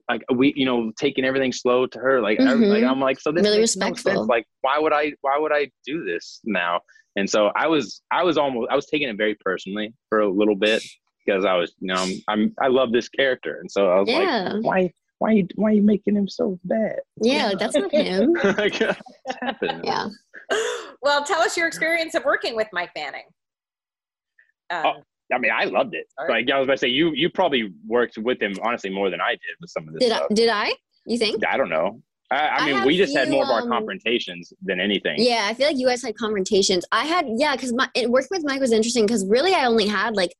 like we you know taking everything slow to her like, I, Mhm. like I'm like so this Really makes no sense like why would I why would I do this now and so I was I was almost I was taking it very personally for a little bit because I was you know I'm, I'm I love this character and so I was Yeah. like why why you why are you making him so bad yeah, like that's not him. like, what's happening? Yeah. well, tell us your experience of working with Mike Manning. Um, Oh, I mean, I loved it. All right. Like I was about to say, you you probably worked with him honestly more than I did with some of this Did I, stuff. did I? You think? I don't know. I, I I mean, had we a just had more of our um, confrontations than anything. Yeah, I feel like you guys had confrontations. I had, yeah, because my it, working with Mike was interesting because really I only had like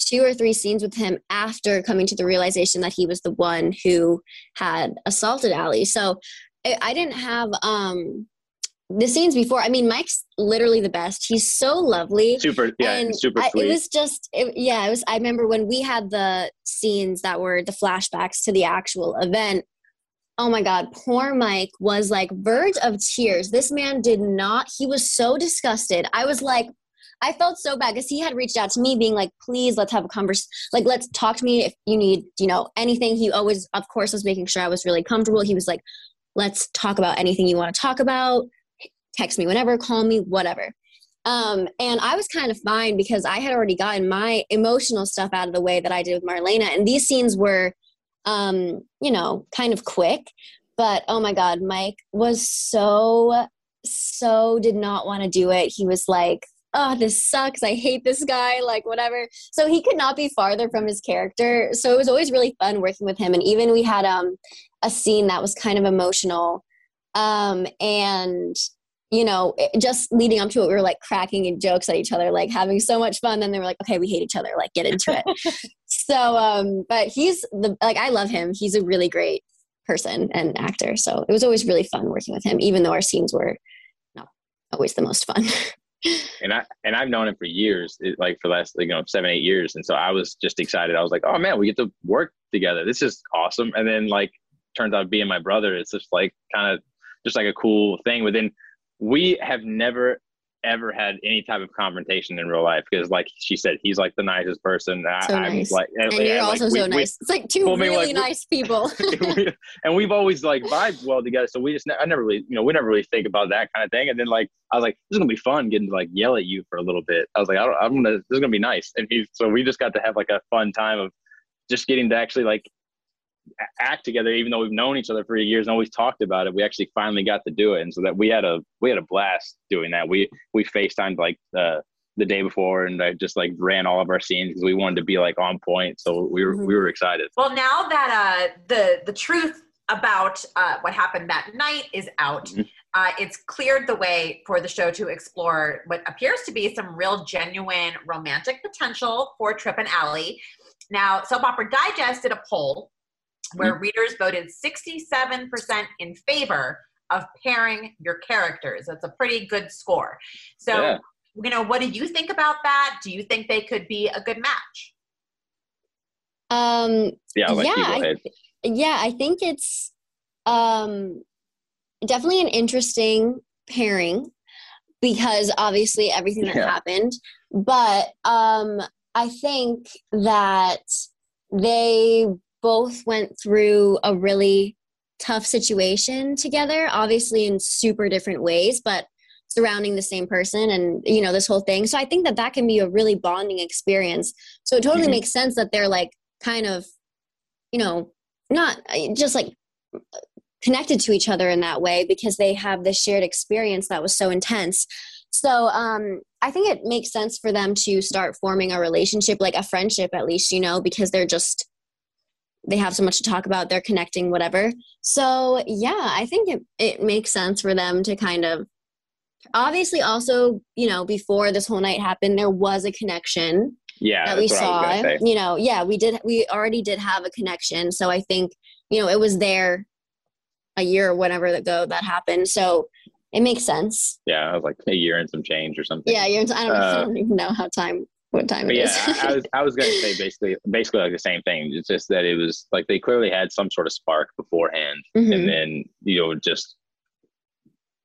two or three scenes with him after coming to the realization that he was the one who had assaulted Allie. So I, I didn't have um the scenes before. I mean, Mike's literally the best. He's so lovely. Super, yeah, and super I, it was just it, yeah it was i remember when we had the scenes that were the flashbacks to the actual event oh my god poor mike was like verge of tears this man did not he was so disgusted i was like i felt so bad because he had reached out to me being like please let's have a conversation like let's talk to me if you need you know anything he always of course was making sure i was really comfortable he was like let's talk about anything you want to talk about text me whenever call me whatever um, and I was kind of fine because I had already gotten my emotional stuff out of the way that I did with Marlena. And these scenes were, um, you know, kind of quick. But oh my God, Mike was so, so did not want to do it. He was like, oh, this sucks. I hate this guy, like whatever. So he could not be farther from his character. So it was always really fun working with him. And even we had um, a scene that was kind of emotional. Um, and you know, it- just leading up to it, we were like cracking in jokes at each other, like having so much fun. Then they were like, okay, we hate each other, like get into it. so, um, but he's the, like, I love him. He's a really great person and actor. So it was always really fun working with him, even though our scenes were not always the most fun. and I and I've known him for years, it, like for the last you know seven eight years, and so I was just excited. I was like, oh man, we get to work together. This is awesome. And then like turns out being my brother, it's just like kind of just like a cool thing. But then we have never ever had any type of confrontation in real life because like she said he's like the nicest person. So I, nice. like and, and you're also so nice. We, it's like two well, really like, nice people. And we've always like vibed well together so we just i never really you know we never really think about that kind of thing. And then like i was like this is gonna be fun getting to like yell at you for a little bit. I was like I am gonna this is gonna be nice. And he so we just got to have like a fun time of just getting to actually like act together even though we've known each other for years and always talked about it we actually finally got to do it. And so that we had a we had a blast doing that. We we facetimed like uh the day before and I just like ran all of our scenes because we wanted to be like on point. So we were mm-hmm. we were excited. Well now that uh the the truth about uh, what happened that night is out mm-hmm. uh, it's cleared the way for the show to explore what appears to be some real genuine romantic potential for Tripp and Allie now soap opera digest did a poll where mm-hmm. readers voted 67% in favor of pairing your characters. That's a pretty good score. So, yeah. you know, what do you think about that? Do you think they could be a good match? Um, yeah, yeah, I, yeah, I think it's um, definitely an interesting pairing because obviously everything that yeah. happened. But um, I think that they both went through a really tough situation together, obviously in super different ways, but surrounding the same person and you know this whole thing. So I think that that can be a really bonding experience. So it totally mm-hmm. makes sense that they're like kind of you know not uh, just like connected to each other in that way because they have this shared experience that was so intense. So um, I think it makes sense for them to start forming a relationship, like a friendship at least, you know, because they're just they have so much to talk about they're connecting whatever. So yeah i think it, it makes sense for them to kind of obviously also you know before this whole night happened there was a connection yeah that we saw. you know yeah we did we already did have a connection. So i think you know it was there a year or whatever ago that happened. So it makes sense. Yeah it was like a year and some change or something. Yeah year and, I, don't, uh, I don't even know how time what time it yeah, is. I, I was I was gonna say basically basically like the same thing. It's just that it was like they clearly had some sort of spark beforehand, mm-hmm. and then you know just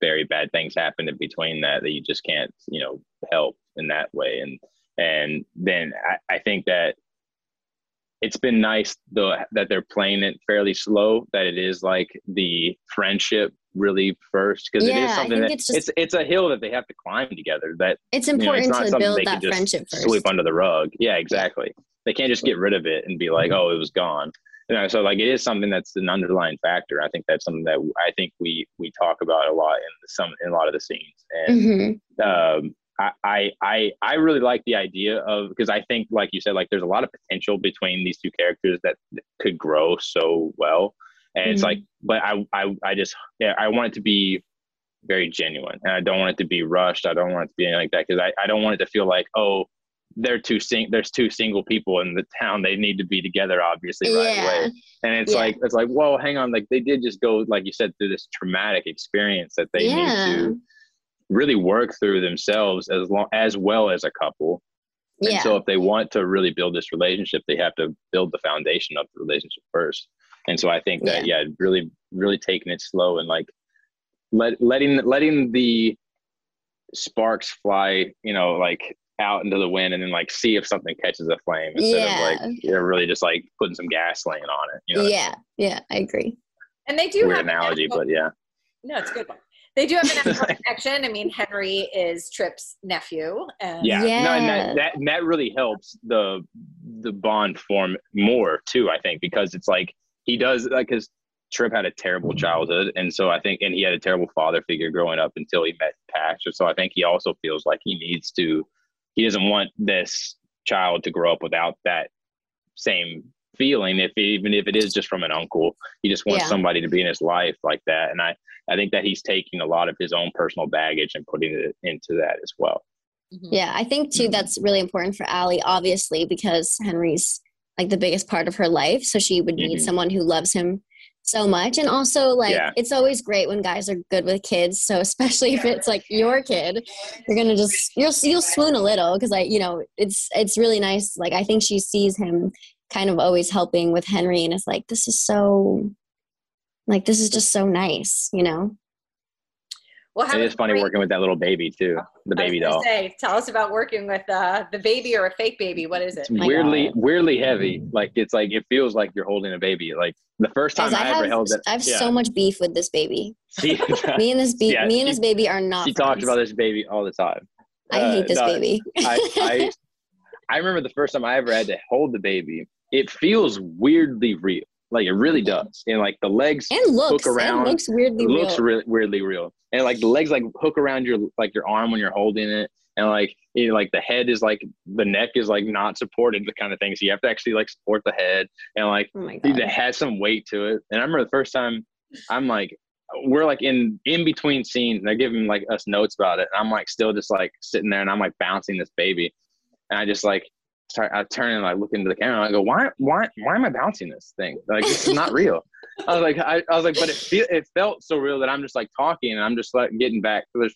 very bad things happened in between that that you just can't you know help in that way. And and then I, I think that it's been nice though that they're playing it fairly slow. That it is like the friendship really first because yeah, it is something that it's, just, it's it's a hill that they have to climb together. That it's important you know, it's to build that friendship first. Sweep under the rug. Yeah, exactly. They can't just get rid of it and be like, oh, it was gone. You know, so like it is something that's an underlying factor. I think that's something that I think we we talk about a lot in some in a lot of the scenes. And mm-hmm. um, I, I I really like the idea of because I think like you said like there's a lot of potential between these two characters that could grow so well and mm-hmm. it's like but I, I i just yeah i want it to be very genuine and i don't want it to be rushed i don't want it to be anything like that because I, I don't want it to feel like oh they're two sing there's two single people in the town they need to be together obviously right yeah. away and it's yeah. like it's like whoa hang on like they did just go like you said through this traumatic experience that they yeah. need to really work through themselves as long as well as a couple and so if they want to really build this relationship they have to build the foundation of the relationship first and so I think that yeah, yeah really really taking it slow and like let letting letting the sparks fly, you know, like out into the wind and then like see if something catches a flame instead yeah. of like you're really just like putting some gasoline on it. You know yeah, I mean? yeah, I agree. And they do Weird have analogy, but yeah. No, it's a good one. They do have an natural connection. I mean, Henry is Tripp's nephew. And yeah, yeah. No, and that, that that really helps the the bond form more too. I think because it's like he does like his Tripp had a terrible childhood, and so I think, and he had a terrible father figure growing up until he met Patch. So I think he also feels like he needs to. He doesn't want this child to grow up without that same feeling, if even if it is just from an uncle. He just wants yeah. somebody to be in his life like that, and I I think that he's taking a lot of his own personal baggage and putting it into that as well. Mm-hmm. Yeah, I think too that's really important for Allie, obviously, because Henry's like the biggest part of her life. So she would need mm-hmm. someone who loves him so much and also like Yeah. it's always great when guys are good with kids so especially if it's like your kid you're gonna just you'll you'll swoon a little because like you know it's it's really nice like i think she sees him kind of always helping with henry and it's like this is so like this is just so nice you know Well, It is funny working with that little baby too, the baby doll. Say, tell us about working with uh, the baby or a fake baby. What is it? It's weirdly, God. weirdly heavy. Like it's like it feels like you're holding a baby. Like the first time Guys, I, I ever have held it, I have yeah. so much beef with this baby. She, Me and this be- Yeah, me and she- this baby are not. she talks about this baby all the time. I Uh, hate this no, baby. I, I I remember the first time I ever had to hold the baby. It feels weirdly real. Like it really does. And like the legs and looks around, and looks weirdly it looks real. re- weirdly real. And like the legs like hook around your like your arm when you're holding it. And like you know, like the head is like the neck is like not supported, the kind of thing. So you have to actually like support the head and like oh it has some weight to it. And I remember the first time I'm like, we're like in in between scenes, and they're giving like us notes about it. And I'm like still just like sitting there, and I'm like bouncing this baby, and I just like start. I turn and like look into the camera. And I go, why why why am I bouncing this thing? Like this is not real. I was like, I, I was like, but it feel, it felt so real that I'm just like talking, and I'm just like getting back to this.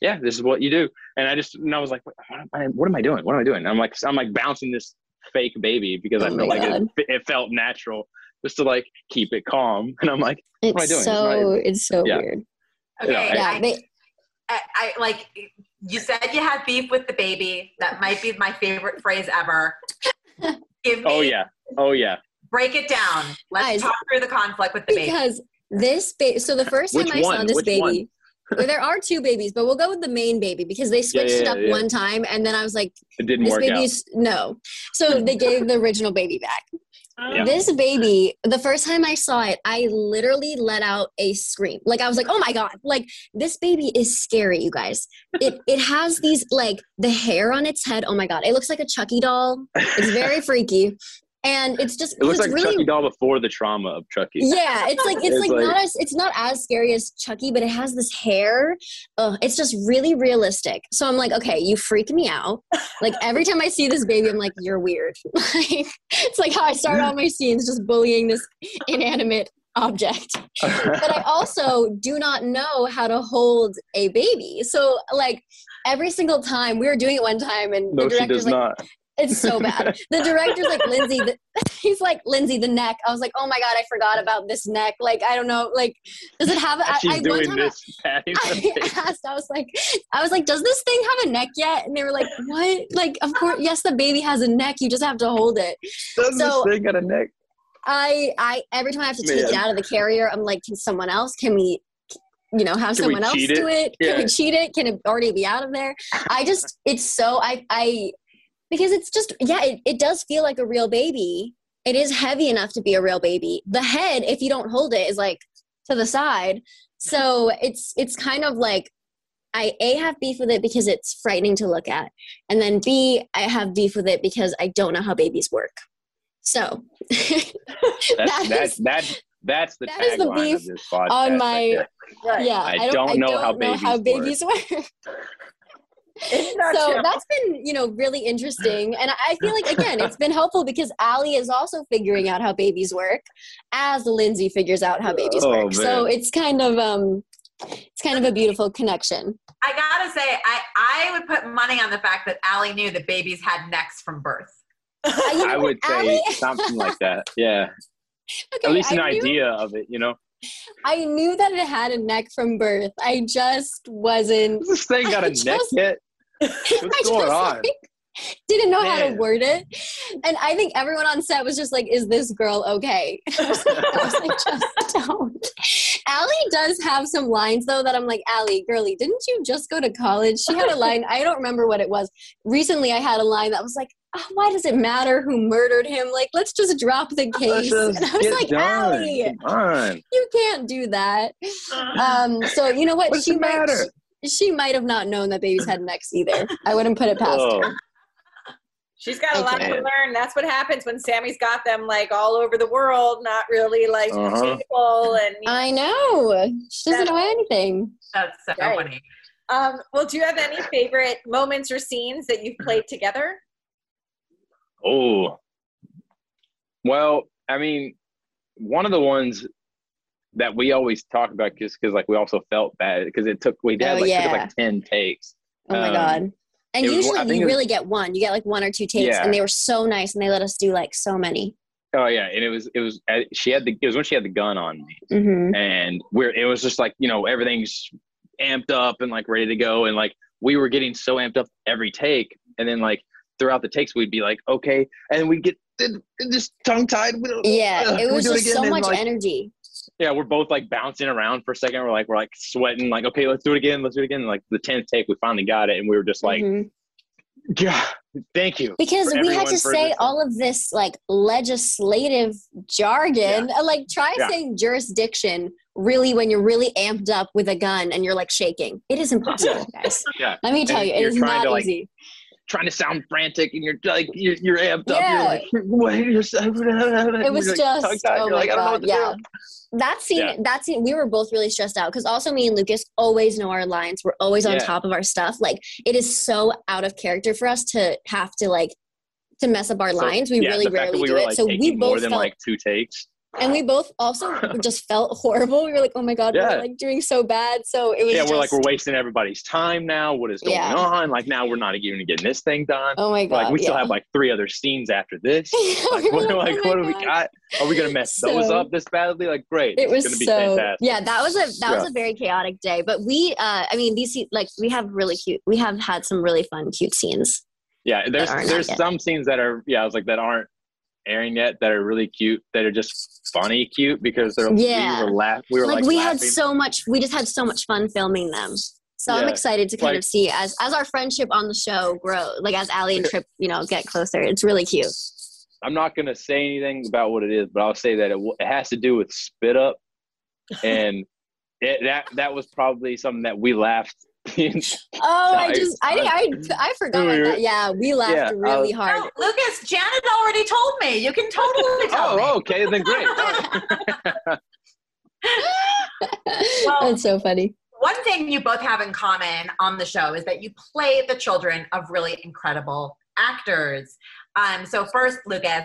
Yeah, this is what you do. And I just and I was like, what am I, what am I doing? What am I doing? And I'm like I'm like bouncing this fake baby because I Oh felt like it, it felt natural just to like keep it calm. And I'm like, it's am I doing? So not- it's so Yeah. weird. Okay, Yeah, Yeah, I, they, I, I like you said you had beef with the baby. That might be my favorite phrase ever. Give oh, me oh yeah, oh yeah. break it down. Let's Guys, talk through the conflict with the baby. because this baby. So the first time Which I saw this Which baby, well, there are two babies, but we'll go with the main baby because they switched it yeah, up yeah. one time, and then I was like, It didn't this work out. baby's no. So they gave the original baby back. Yeah. This baby, the first time I saw it, I literally let out a scream. Like I was like, "Oh my god!" Like this baby is scary, you guys. It it has these like the hair on its head. Oh my god, it looks like a Chucky doll. It's very freaky, and it's just It looks like really Chucky doll before the trauma of Chucky. yeah, it's like it's, It's like, like- not as it's not as scary as Chucky, but it has this hair. Uh, it's just really realistic. So I'm like, okay, you freak me out. Like every time I see this baby, I'm like, you're weird. like it's like how I start all my scenes, just bullying this inanimate object. But I also do not know how to hold a baby. So like every single time we were doing it one time, and no, the she director's does like, not. It's so bad. The director's like Lindsay. The, he's like Lindsay. The neck. I was like, oh my god, I forgot about this neck. Like I don't know. Like does it have? I, She's I, one doing time this. I. I asked. I was like, I was like, does this thing have a neck yet? And they were like, what? Like of course, yes, the baby has a neck. You just have to hold it. Does so- this thing got a neck? I I every time I have to take it out of the carrier, I'm like, can someone else? Can we? You know, have Can someone else do it? Can Yeah. we cheat it? Can it already be out of there? I just, it's so I I because it's just yeah, it, it does feel like a real baby. It is heavy enough to be a real baby. The head, if you don't hold it, is like to the side. So it's it's kind of like I a have beef with it because it's frightening to look at, and then b I have beef with it because I don't know how babies work. So That's that that's is- that's that's the that is the beef of this on my- Right. yeah, I don't know how babies babies work. It's not so true. that's been you know really interesting and i feel like again it's been helpful because allie is also figuring out how babies work as lindsay figures out how babies Oh, work so it's kind of um it's kind of a beautiful connection I gotta say, I, I would put money on the fact that Allie knew that babies had necks from birth. Uh, you know I what, would say something like that. Yeah, okay, at least an I knew, idea of it. You know, i knew that it had a neck from birth i just wasn't Does this thing got I a neck just- yet? I What's going just, on? like, didn't know how to word it and i think everyone on set was just like is this girl okay I was like, I was like just don't Allie does have some lines though that I'm like, Allie, girly, didn't you just go to college? She had a line, I don't remember what it was. Recently I had a line that was like, oh, why does it matter who murdered him? Like, let's just drop the case. And I was like, done. Allie, you can't do that. Um, so you know what? What's she the might matter? She, she might have not known that babies had necks either. I wouldn't put it past Oh, her. She's got a lot Okay. to learn. That's what happens when Sami's got them like all over the world, not really like Uh-huh. people. And I know. She doesn't know anything. That's so Right. funny. um, well, do you have any favorite moments or scenes that you've played together? oh. Well, I mean, one of the ones that we always talk about just because like we also felt bad because it took we had Oh, like, took, yeah. like ten takes. Oh my Um, god. And it was- usually you it was- really get one. You get like one or two takes, Yeah. and they were so nice, and they let us do like so many. Oh yeah, and it was it was uh, she had the it was when she had the gun on me, hmm and we're it was just like you know everything's amped up and like ready to go, and like we were getting so amped up every take, and then like throughout the takes we'd be like okay, and we'd get just tongue tied. Yeah, it was just so much like, energy. Yeah, we're both like bouncing around for a second. We're like, we're like sweating, like, okay, let's do it again, let's do it again. And, like the tenth take, we finally got it, and we were just like, Mhm. yeah, thank you. because we had to say this. all of this like legislative jargon. Uh, Like try Yeah. saying jurisdiction really when you're really amped up with a gun and you're like shaking. It is impossible, guys. Yeah. Let me tell And you, it you're not to, like, easy. Trying to sound frantic, and you're like, you're, you're amped up. Yeah. You're like, what? You're so, It was just like, oh you're my like, I don't know god, what to yeah. do. That scene, Yeah. that scene, we were both really stressed out because also me and Lucas always know our lines. We're always on Yeah. top of our stuff. Like it is so out of character for us to have to like to mess up our So, lines. We yeah, really the fact that rarely we do were it. like so we taking more both than felt like two takes. And we both also just felt horrible. We were like, oh my god, Yeah. we're like doing so bad. So it was Yeah, just, we're like we're wasting everybody's time now. What is going Yeah. on? Like now we're not even getting this thing done. oh my god, like we still have like three other scenes after this. Like were what, like, oh what do we got? Are we gonna mess those up this badly? Like great. it was it's gonna be so fantastic. yeah that was a that was a very chaotic day but we uh i mean these like we have really cute we have had some really fun cute scenes Yeah, there's there's yet. some scenes that are yeah, I was like that aren't airing yet that are really cute that are just funny cute because they're Yeah. we were laugh we were like, like, we had so much we just had so much fun filming them. So i'm excited to kind Like- of see as as our friendship on the show grow like as Allie and Tripp you know get closer. It's really cute. I'm not gonna say anything about what it is, but I'll say that it, w- it has to do with spit up, and it, that that was probably something that we laughed. In- oh i I- just i i i forgot about that yeah we laughed Yeah, really uh, hard No, Lucas, Janet already told me. You can totally tell me. oh, okay, then great. Well- that's so funny One thing you both have in common on the show is that you play the children of really incredible actors. Um, so first, Lucas,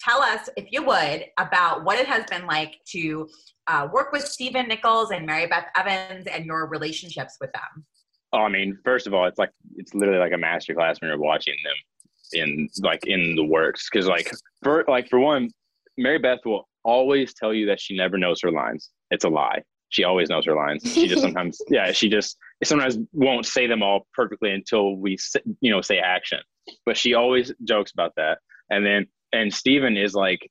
tell us, if you would, about what it has been like to uh, work with Stephen Nichols and Mary Beth Evans and your relationships with them. Oh, I mean, first of all, it's like it's literally like a master class when you're watching them in like in the works. Because like for like for one, Mary Beth will always tell you that she never knows her lines. It's a lie. She always knows her lines. She just sometimes, yeah, she just sometimes won't say them all perfectly until we, you know, say action. But she always jokes about that. And then, and Stephen is like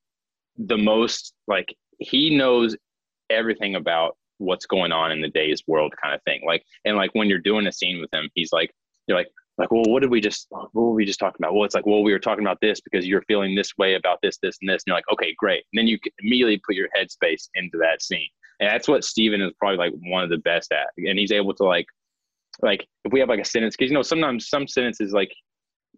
the most like he knows everything about what's going on in the day's world kind of thing. Like, and like when you're doing a scene with him, he's like, you're like, like, well, what did we just, what were we just talking about? Well, it's like, well, we were talking about this because you're feeling this way about this, this, and this. And you're like, okay, great. And then you immediately put your headspace into that scene. And that's what Stephen is probably like one of the best at. And he's able to like, like if we have like a sentence, because you know, sometimes some sentences like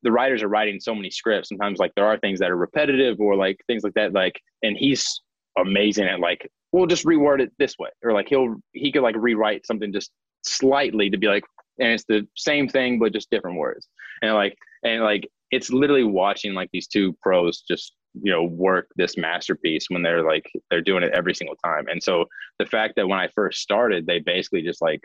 the writers are writing so many scripts. Sometimes like there are things that are repetitive or like things like that. Like, and he's amazing at like, we'll just reword it this way, or like he'll he could like rewrite something just slightly to be like, and it's the same thing but just different words. And like, and like it's literally watching like these two pros just you know work this masterpiece when they're like they're doing it every single time. And so the fact that when I first started, they basically just like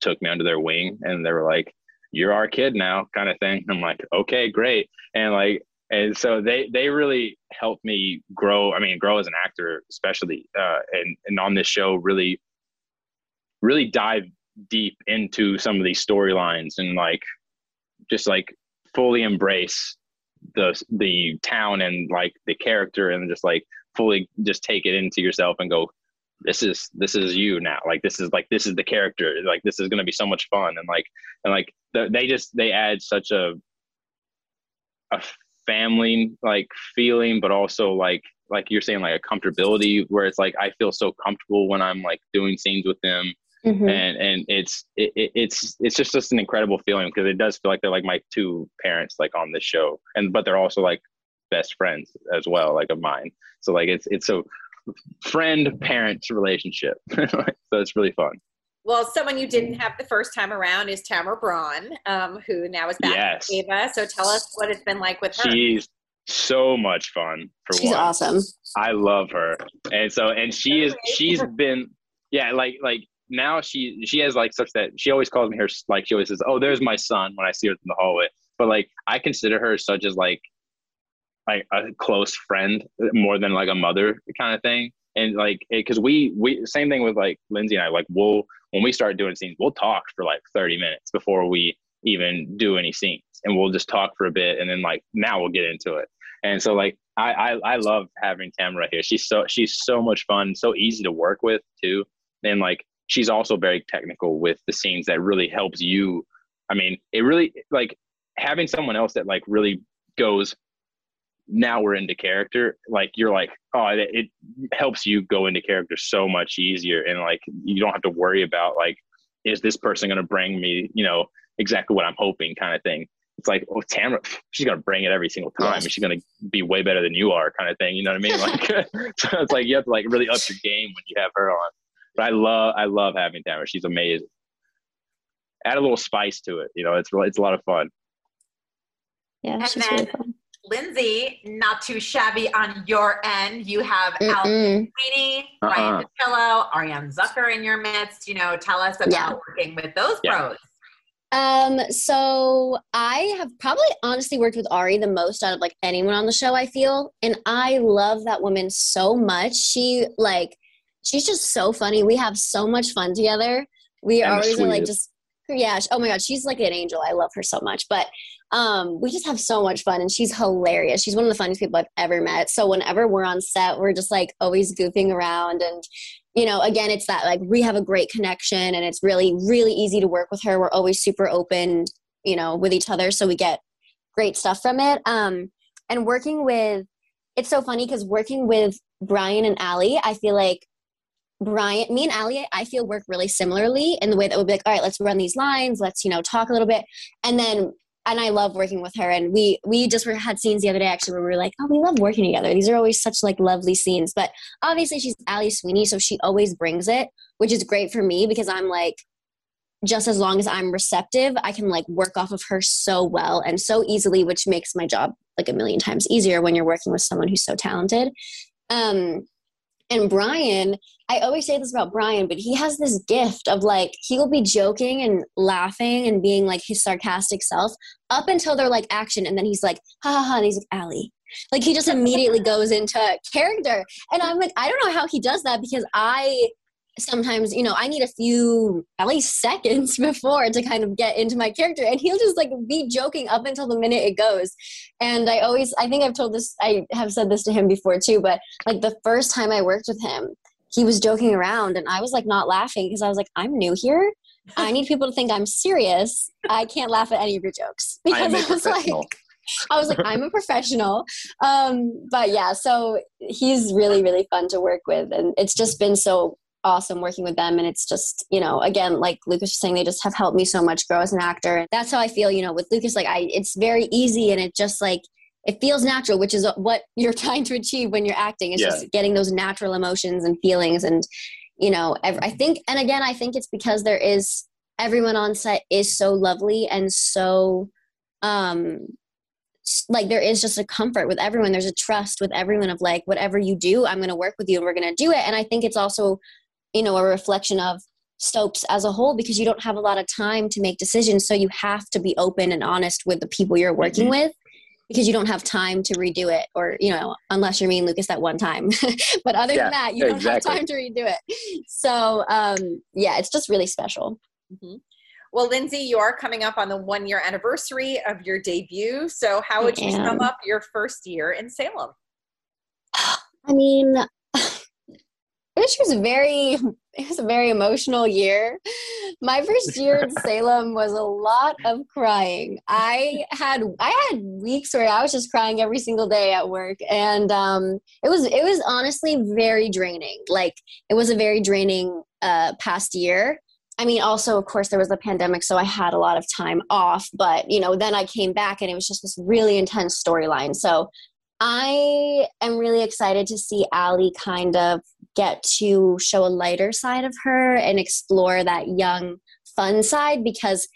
took me under their wing and they were like you're our kid now kind of thing i'm like okay great and like and so they they really helped me grow i mean grow as an actor especially uh and and on this show really really dive deep into some of these storylines and like just like fully embrace the the town and like the character and just like fully just take it into yourself and go this is this is you now. Like this is like this is the character. Like this is going to be so much fun. And like and like the, they just they add such a a family like feeling but also like like you're saying like a comfortability where it's like i feel so comfortable when i'm like doing scenes with them. Mhm. and and it's it, it- it's it's just just an incredible feeling because it does feel like they're like my two parents like on this show. And but they're also like best friends as well like of mine. So like it's it's a friend parent relationship. So it's really fun Well, someone you didn't have the first time around is Tamara Braun, um, who now is back Yes. with Ava. So tell us what it's been like with her. she's so much fun for She's one. awesome. I love her, and so and she is she's been yeah like like now she she has like such that she always calls me her like she always says oh there's my son when I see her in the hallway, but like I consider her such as like like a close friend more than like a mother kind of thing, and like because we we same thing with like Lindsay and I like we'll when we start doing scenes we'll talk for like 30 minutes before we even do any scenes and we'll just talk for a bit and then like now we'll get into it and so like I, I I love having Tamara here. She's so she's so much fun, so easy to work with too. And like she's also very technical with the scenes that really helps you. I mean, it really like having someone else that like really goes now we're into character like you're like oh it, it helps you go into character so much easier and like you don't have to worry about like is this person going to bring me you know exactly what i'm hoping kind of thing it's like, oh, Tamara, she's gonna bring it every single time, yes. and she's gonna be way better than you are, kind of thing. You know what I mean? Like, so it's like you have to like really up your game when you have her on. But I love, I love having Tamara. She's amazing. Add a little spice to it. You know, it's really, it's a lot of fun. Yeah, and she's then, really fun. Lindsay, not too shabby on your end. You have Alison Sweeney, uh-uh. Bryan Dattilo, Arianne Zucker in your midst. You know, tell us about yeah. working with those yeah. pros. Um, so I have probably honestly worked with Ari the most out of like anyone on the show, I feel. And I love that woman so much. She like she's just so funny. We have so much fun together. We and always are like just yeah, oh my god, she's like an angel. I love her so much. But um we just have so much fun and she's hilarious. She's one of the funniest people I've ever met. So whenever we're on set, we're just like always goofing around and you know, again, it's that like we have a great connection and it's really, really easy to work with her. We're always super open, you know, with each other. So we get great stuff from it. Um, and working with, it's so funny because working with Bryan and Ali, I feel like Bryan, me and Ali, I feel work really similarly in the way that we'll be like, all right, let's run these lines, let's, you know, talk a little bit. And then and I love working with her. And we we just were, had scenes the other day actually where we were like, oh, we love working together. These are always such like lovely scenes. But obviously she's Ali Sweeney, so she always brings it, which is great for me because I'm like, just as long as I'm receptive, I can like work off of her so well and so easily, which makes my job like a million times easier when you're working with someone who's so talented. Um, and Bryan, I always say this about Bryan, but he has this gift of like, he will be joking and laughing and being like his sarcastic self up until they're like action. And then he's like, ha ha ha. And he's like, Allie. Like he just immediately goes into character. And I'm like, I don't know how he does that because I sometimes you know i need a few at least seconds before to kind of get into my character and he'll just like be joking up until the minute it goes and i always i think i've told this i have said this to him before too but like the first time i worked with him he was joking around and i was like not laughing because i was like i'm new here i need people to think i'm serious i can't laugh at any of your jokes because i, I was like I was like, I'm a professional. Um, but yeah, so he's really, really fun to work with. And it's just been so awesome working with them. And it's just you know again like lucas was saying they just have helped me so much grow as an actor. That's how i feel you know with lucas like i it's very easy and it just like it feels natural which is what you're trying to achieve when you're acting. It's yeah. just getting those natural emotions and feelings and you know i think and again i think it's because there is everyone on set is so lovely and so um like there is just a comfort with everyone. There's a trust with everyone of like whatever you do i'm going to work with you and we're going to do it. And i think it's also you know a reflection of soaps as a whole because you don't have a lot of time to make decisions. So you have to be open and honest with the people you're working mm-hmm. with because you don't have time to redo it or, you know, unless you're me and Lucas that one time. but other yeah, than that, you don't exactly. have time to redo it. So um, yeah, it's just really special. Mm-hmm. Well, Lindsay, you are coming up on the one year anniversary of your debut. So how would you sum up your first year in Salem? I mean, it was very it was a very emotional year. My first year in Salem was a lot of crying. I had I had weeks where I was just crying every single day at work, and um, it was it was honestly very draining. Like it was a very draining uh, past year. I mean, also of course there was the pandemic, so I had a lot of time off. But you know, then I came back, and it was just this really intense storyline. So I am really excited to see Allie kind of get to show a lighter side of her and explore that young, fun side because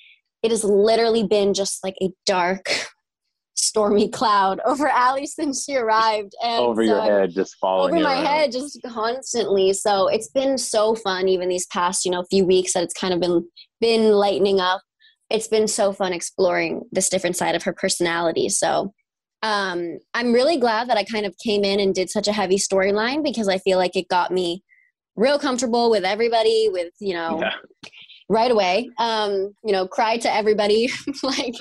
it has literally been just like a dark stormy cloud over Allie since she arrived. And over so your I'm- head, just following over my around. head just constantly so it's been so fun even these past you know few weeks that it's kind of been been lightening up it's been so fun exploring this different side of her personality so um i'm really glad that i kind of came in and did such a heavy storyline because i feel like it got me real comfortable with everybody with you know Yeah. right away. Um you know cried to everybody like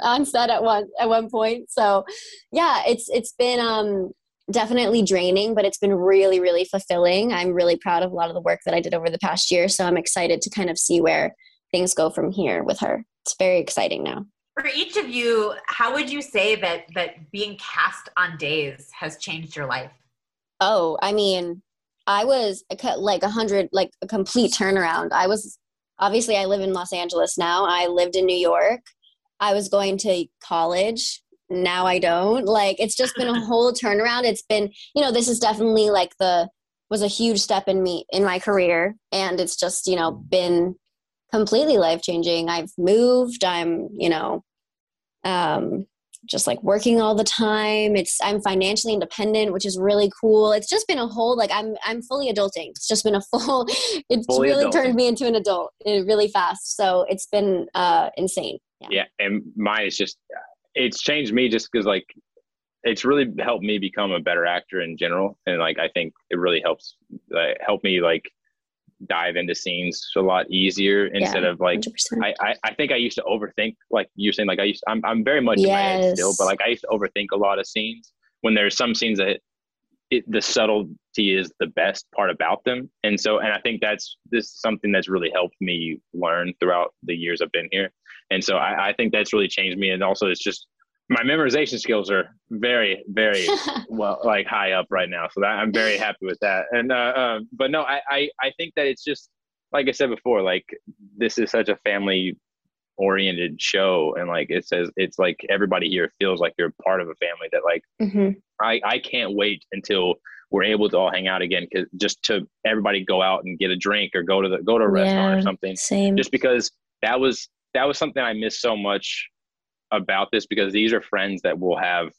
on set at one at one point. So yeah it's it's been um definitely draining but it's been really really fulfilling. I'm really proud of a lot of the work that i did over the past year. So i'm excited to kind of see where things go from here with her. It's very exciting now For each of you, how would you say that that being cast on Days has changed your life? Oh, I mean, I was like a hundred, like a complete turnaround. I was obviously I live in Los Angeles now. I lived in New York. I was going to college. Now I don't. Like it's just been a whole turnaround. It's been, you know, this is definitely like the was a huge step in me in my career, and it's just you know been completely life changing. I've moved. I'm you know, um, just like working all the time. It's I'm financially independent, which is really cool. It's just been a whole like I'm I'm fully adulting. It's just been a full. It's Fully really adulting. turned me into an adult uh, really fast. So it's been uh, insane. Yeah. yeah and mine is just it's changed me just because like it's really helped me become a better actor in general and like i think it really helps uh, help me like dive into scenes a lot easier instead of like I, I i think i used to overthink like you're saying like i used i'm, I'm very much in my head still but like i used to overthink a lot of scenes when there's some scenes that it, the subtlety is the best part about them. And so and i think that's this is something that's really helped me learn throughout the years i've been here. And so I, I think that's really changed me. And also it's just my memorization skills are very very well like high up right now so that, i'm very happy with that and uh, um, but no I, I i think that it's just like i said before like this is such a family oriented show and like it says it's like everybody here feels like you're part of a family that like Mhm. I, I can't wait until we're able to all hang out again because just to everybody go out and get a drink or go to the go to a restaurant Yeah. or something Same. just because that was that was something I missed so much about this because these are friends that we'll have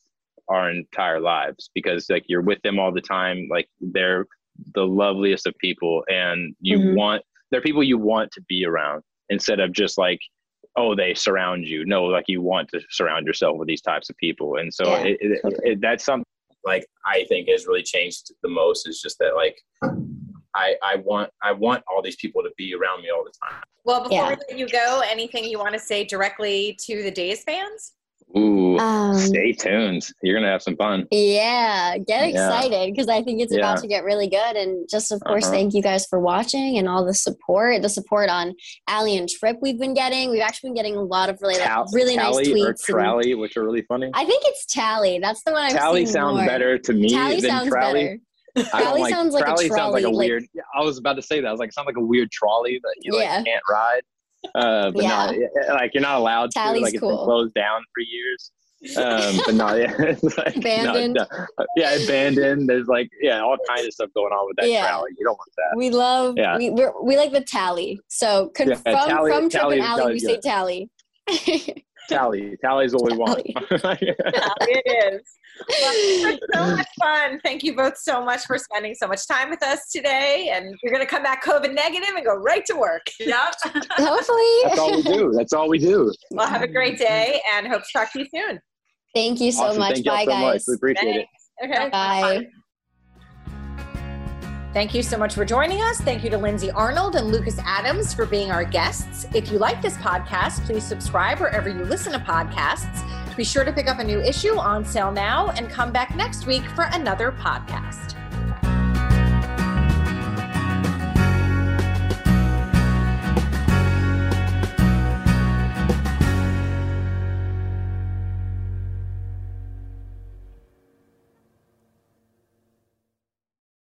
our entire lives because like you're with them all the time like they're the loveliest of people and you Mhm. want they're people you want to be around instead of just like oh they surround you no like you want to surround yourself with these types of people and so Yeah, it, it, totally. it, that's something like i think has really changed the most is just that like i i want i want all these people to be around me all the time Well, before Yeah. we let you go, anything you want to say directly to the Days fans? Ooh, Um, stay tuned. You're gonna have some fun. Yeah, get excited because I think it's about to get really good. And just, of course, Uh-huh. thank you guys for watching and all the support. The support on Allie and Tripp we've been getting. We've actually been getting a lot of really, like, Tal- really nice Tally or tweets. and- which are really funny. I think it's Tally. That's the one I've Tally seen sounds more. better to me Tally than sounds Trally. better. I don't like, sounds like a Trally sounds like a trolley, like- weird. I was about to say that. I was like, it sounds like a weird trolley that you Yeah. like can't ride. Uh, but Yeah. no, yeah, like you're not allowed Tally's to. Like it's been cool. closed down for years. Um, but no, yeah, it's like, Abandoned. no. yeah, abandoned. There's like, yeah, all kinds of stuff going on with that Yeah. trolley. You don't want that. We love, Yeah. we, we're, we like the Tally. So con- Yeah, from, Tally- from Tripp and Allie, we say. Tally. Tally, tally's what we want. it is. Well, so much fun. Thank you both so much for spending so much time with us today. And you're going to come back COVID negative and go right to work. Yep. Hopefully. That's all we do. That's all we do. Well, have a great day and hope to talk to you soon. Thank you so Awesome. much. Thank Bye, so much. guys. We appreciate it. Okay. Bye. Thank you so much for joining us. Thank you to Lindsay Arnold and Lucas Adams for being our guests. If you like this podcast, please subscribe wherever you listen to podcasts. Be sure to pick up a new issue on sale now and come back next week for another podcast.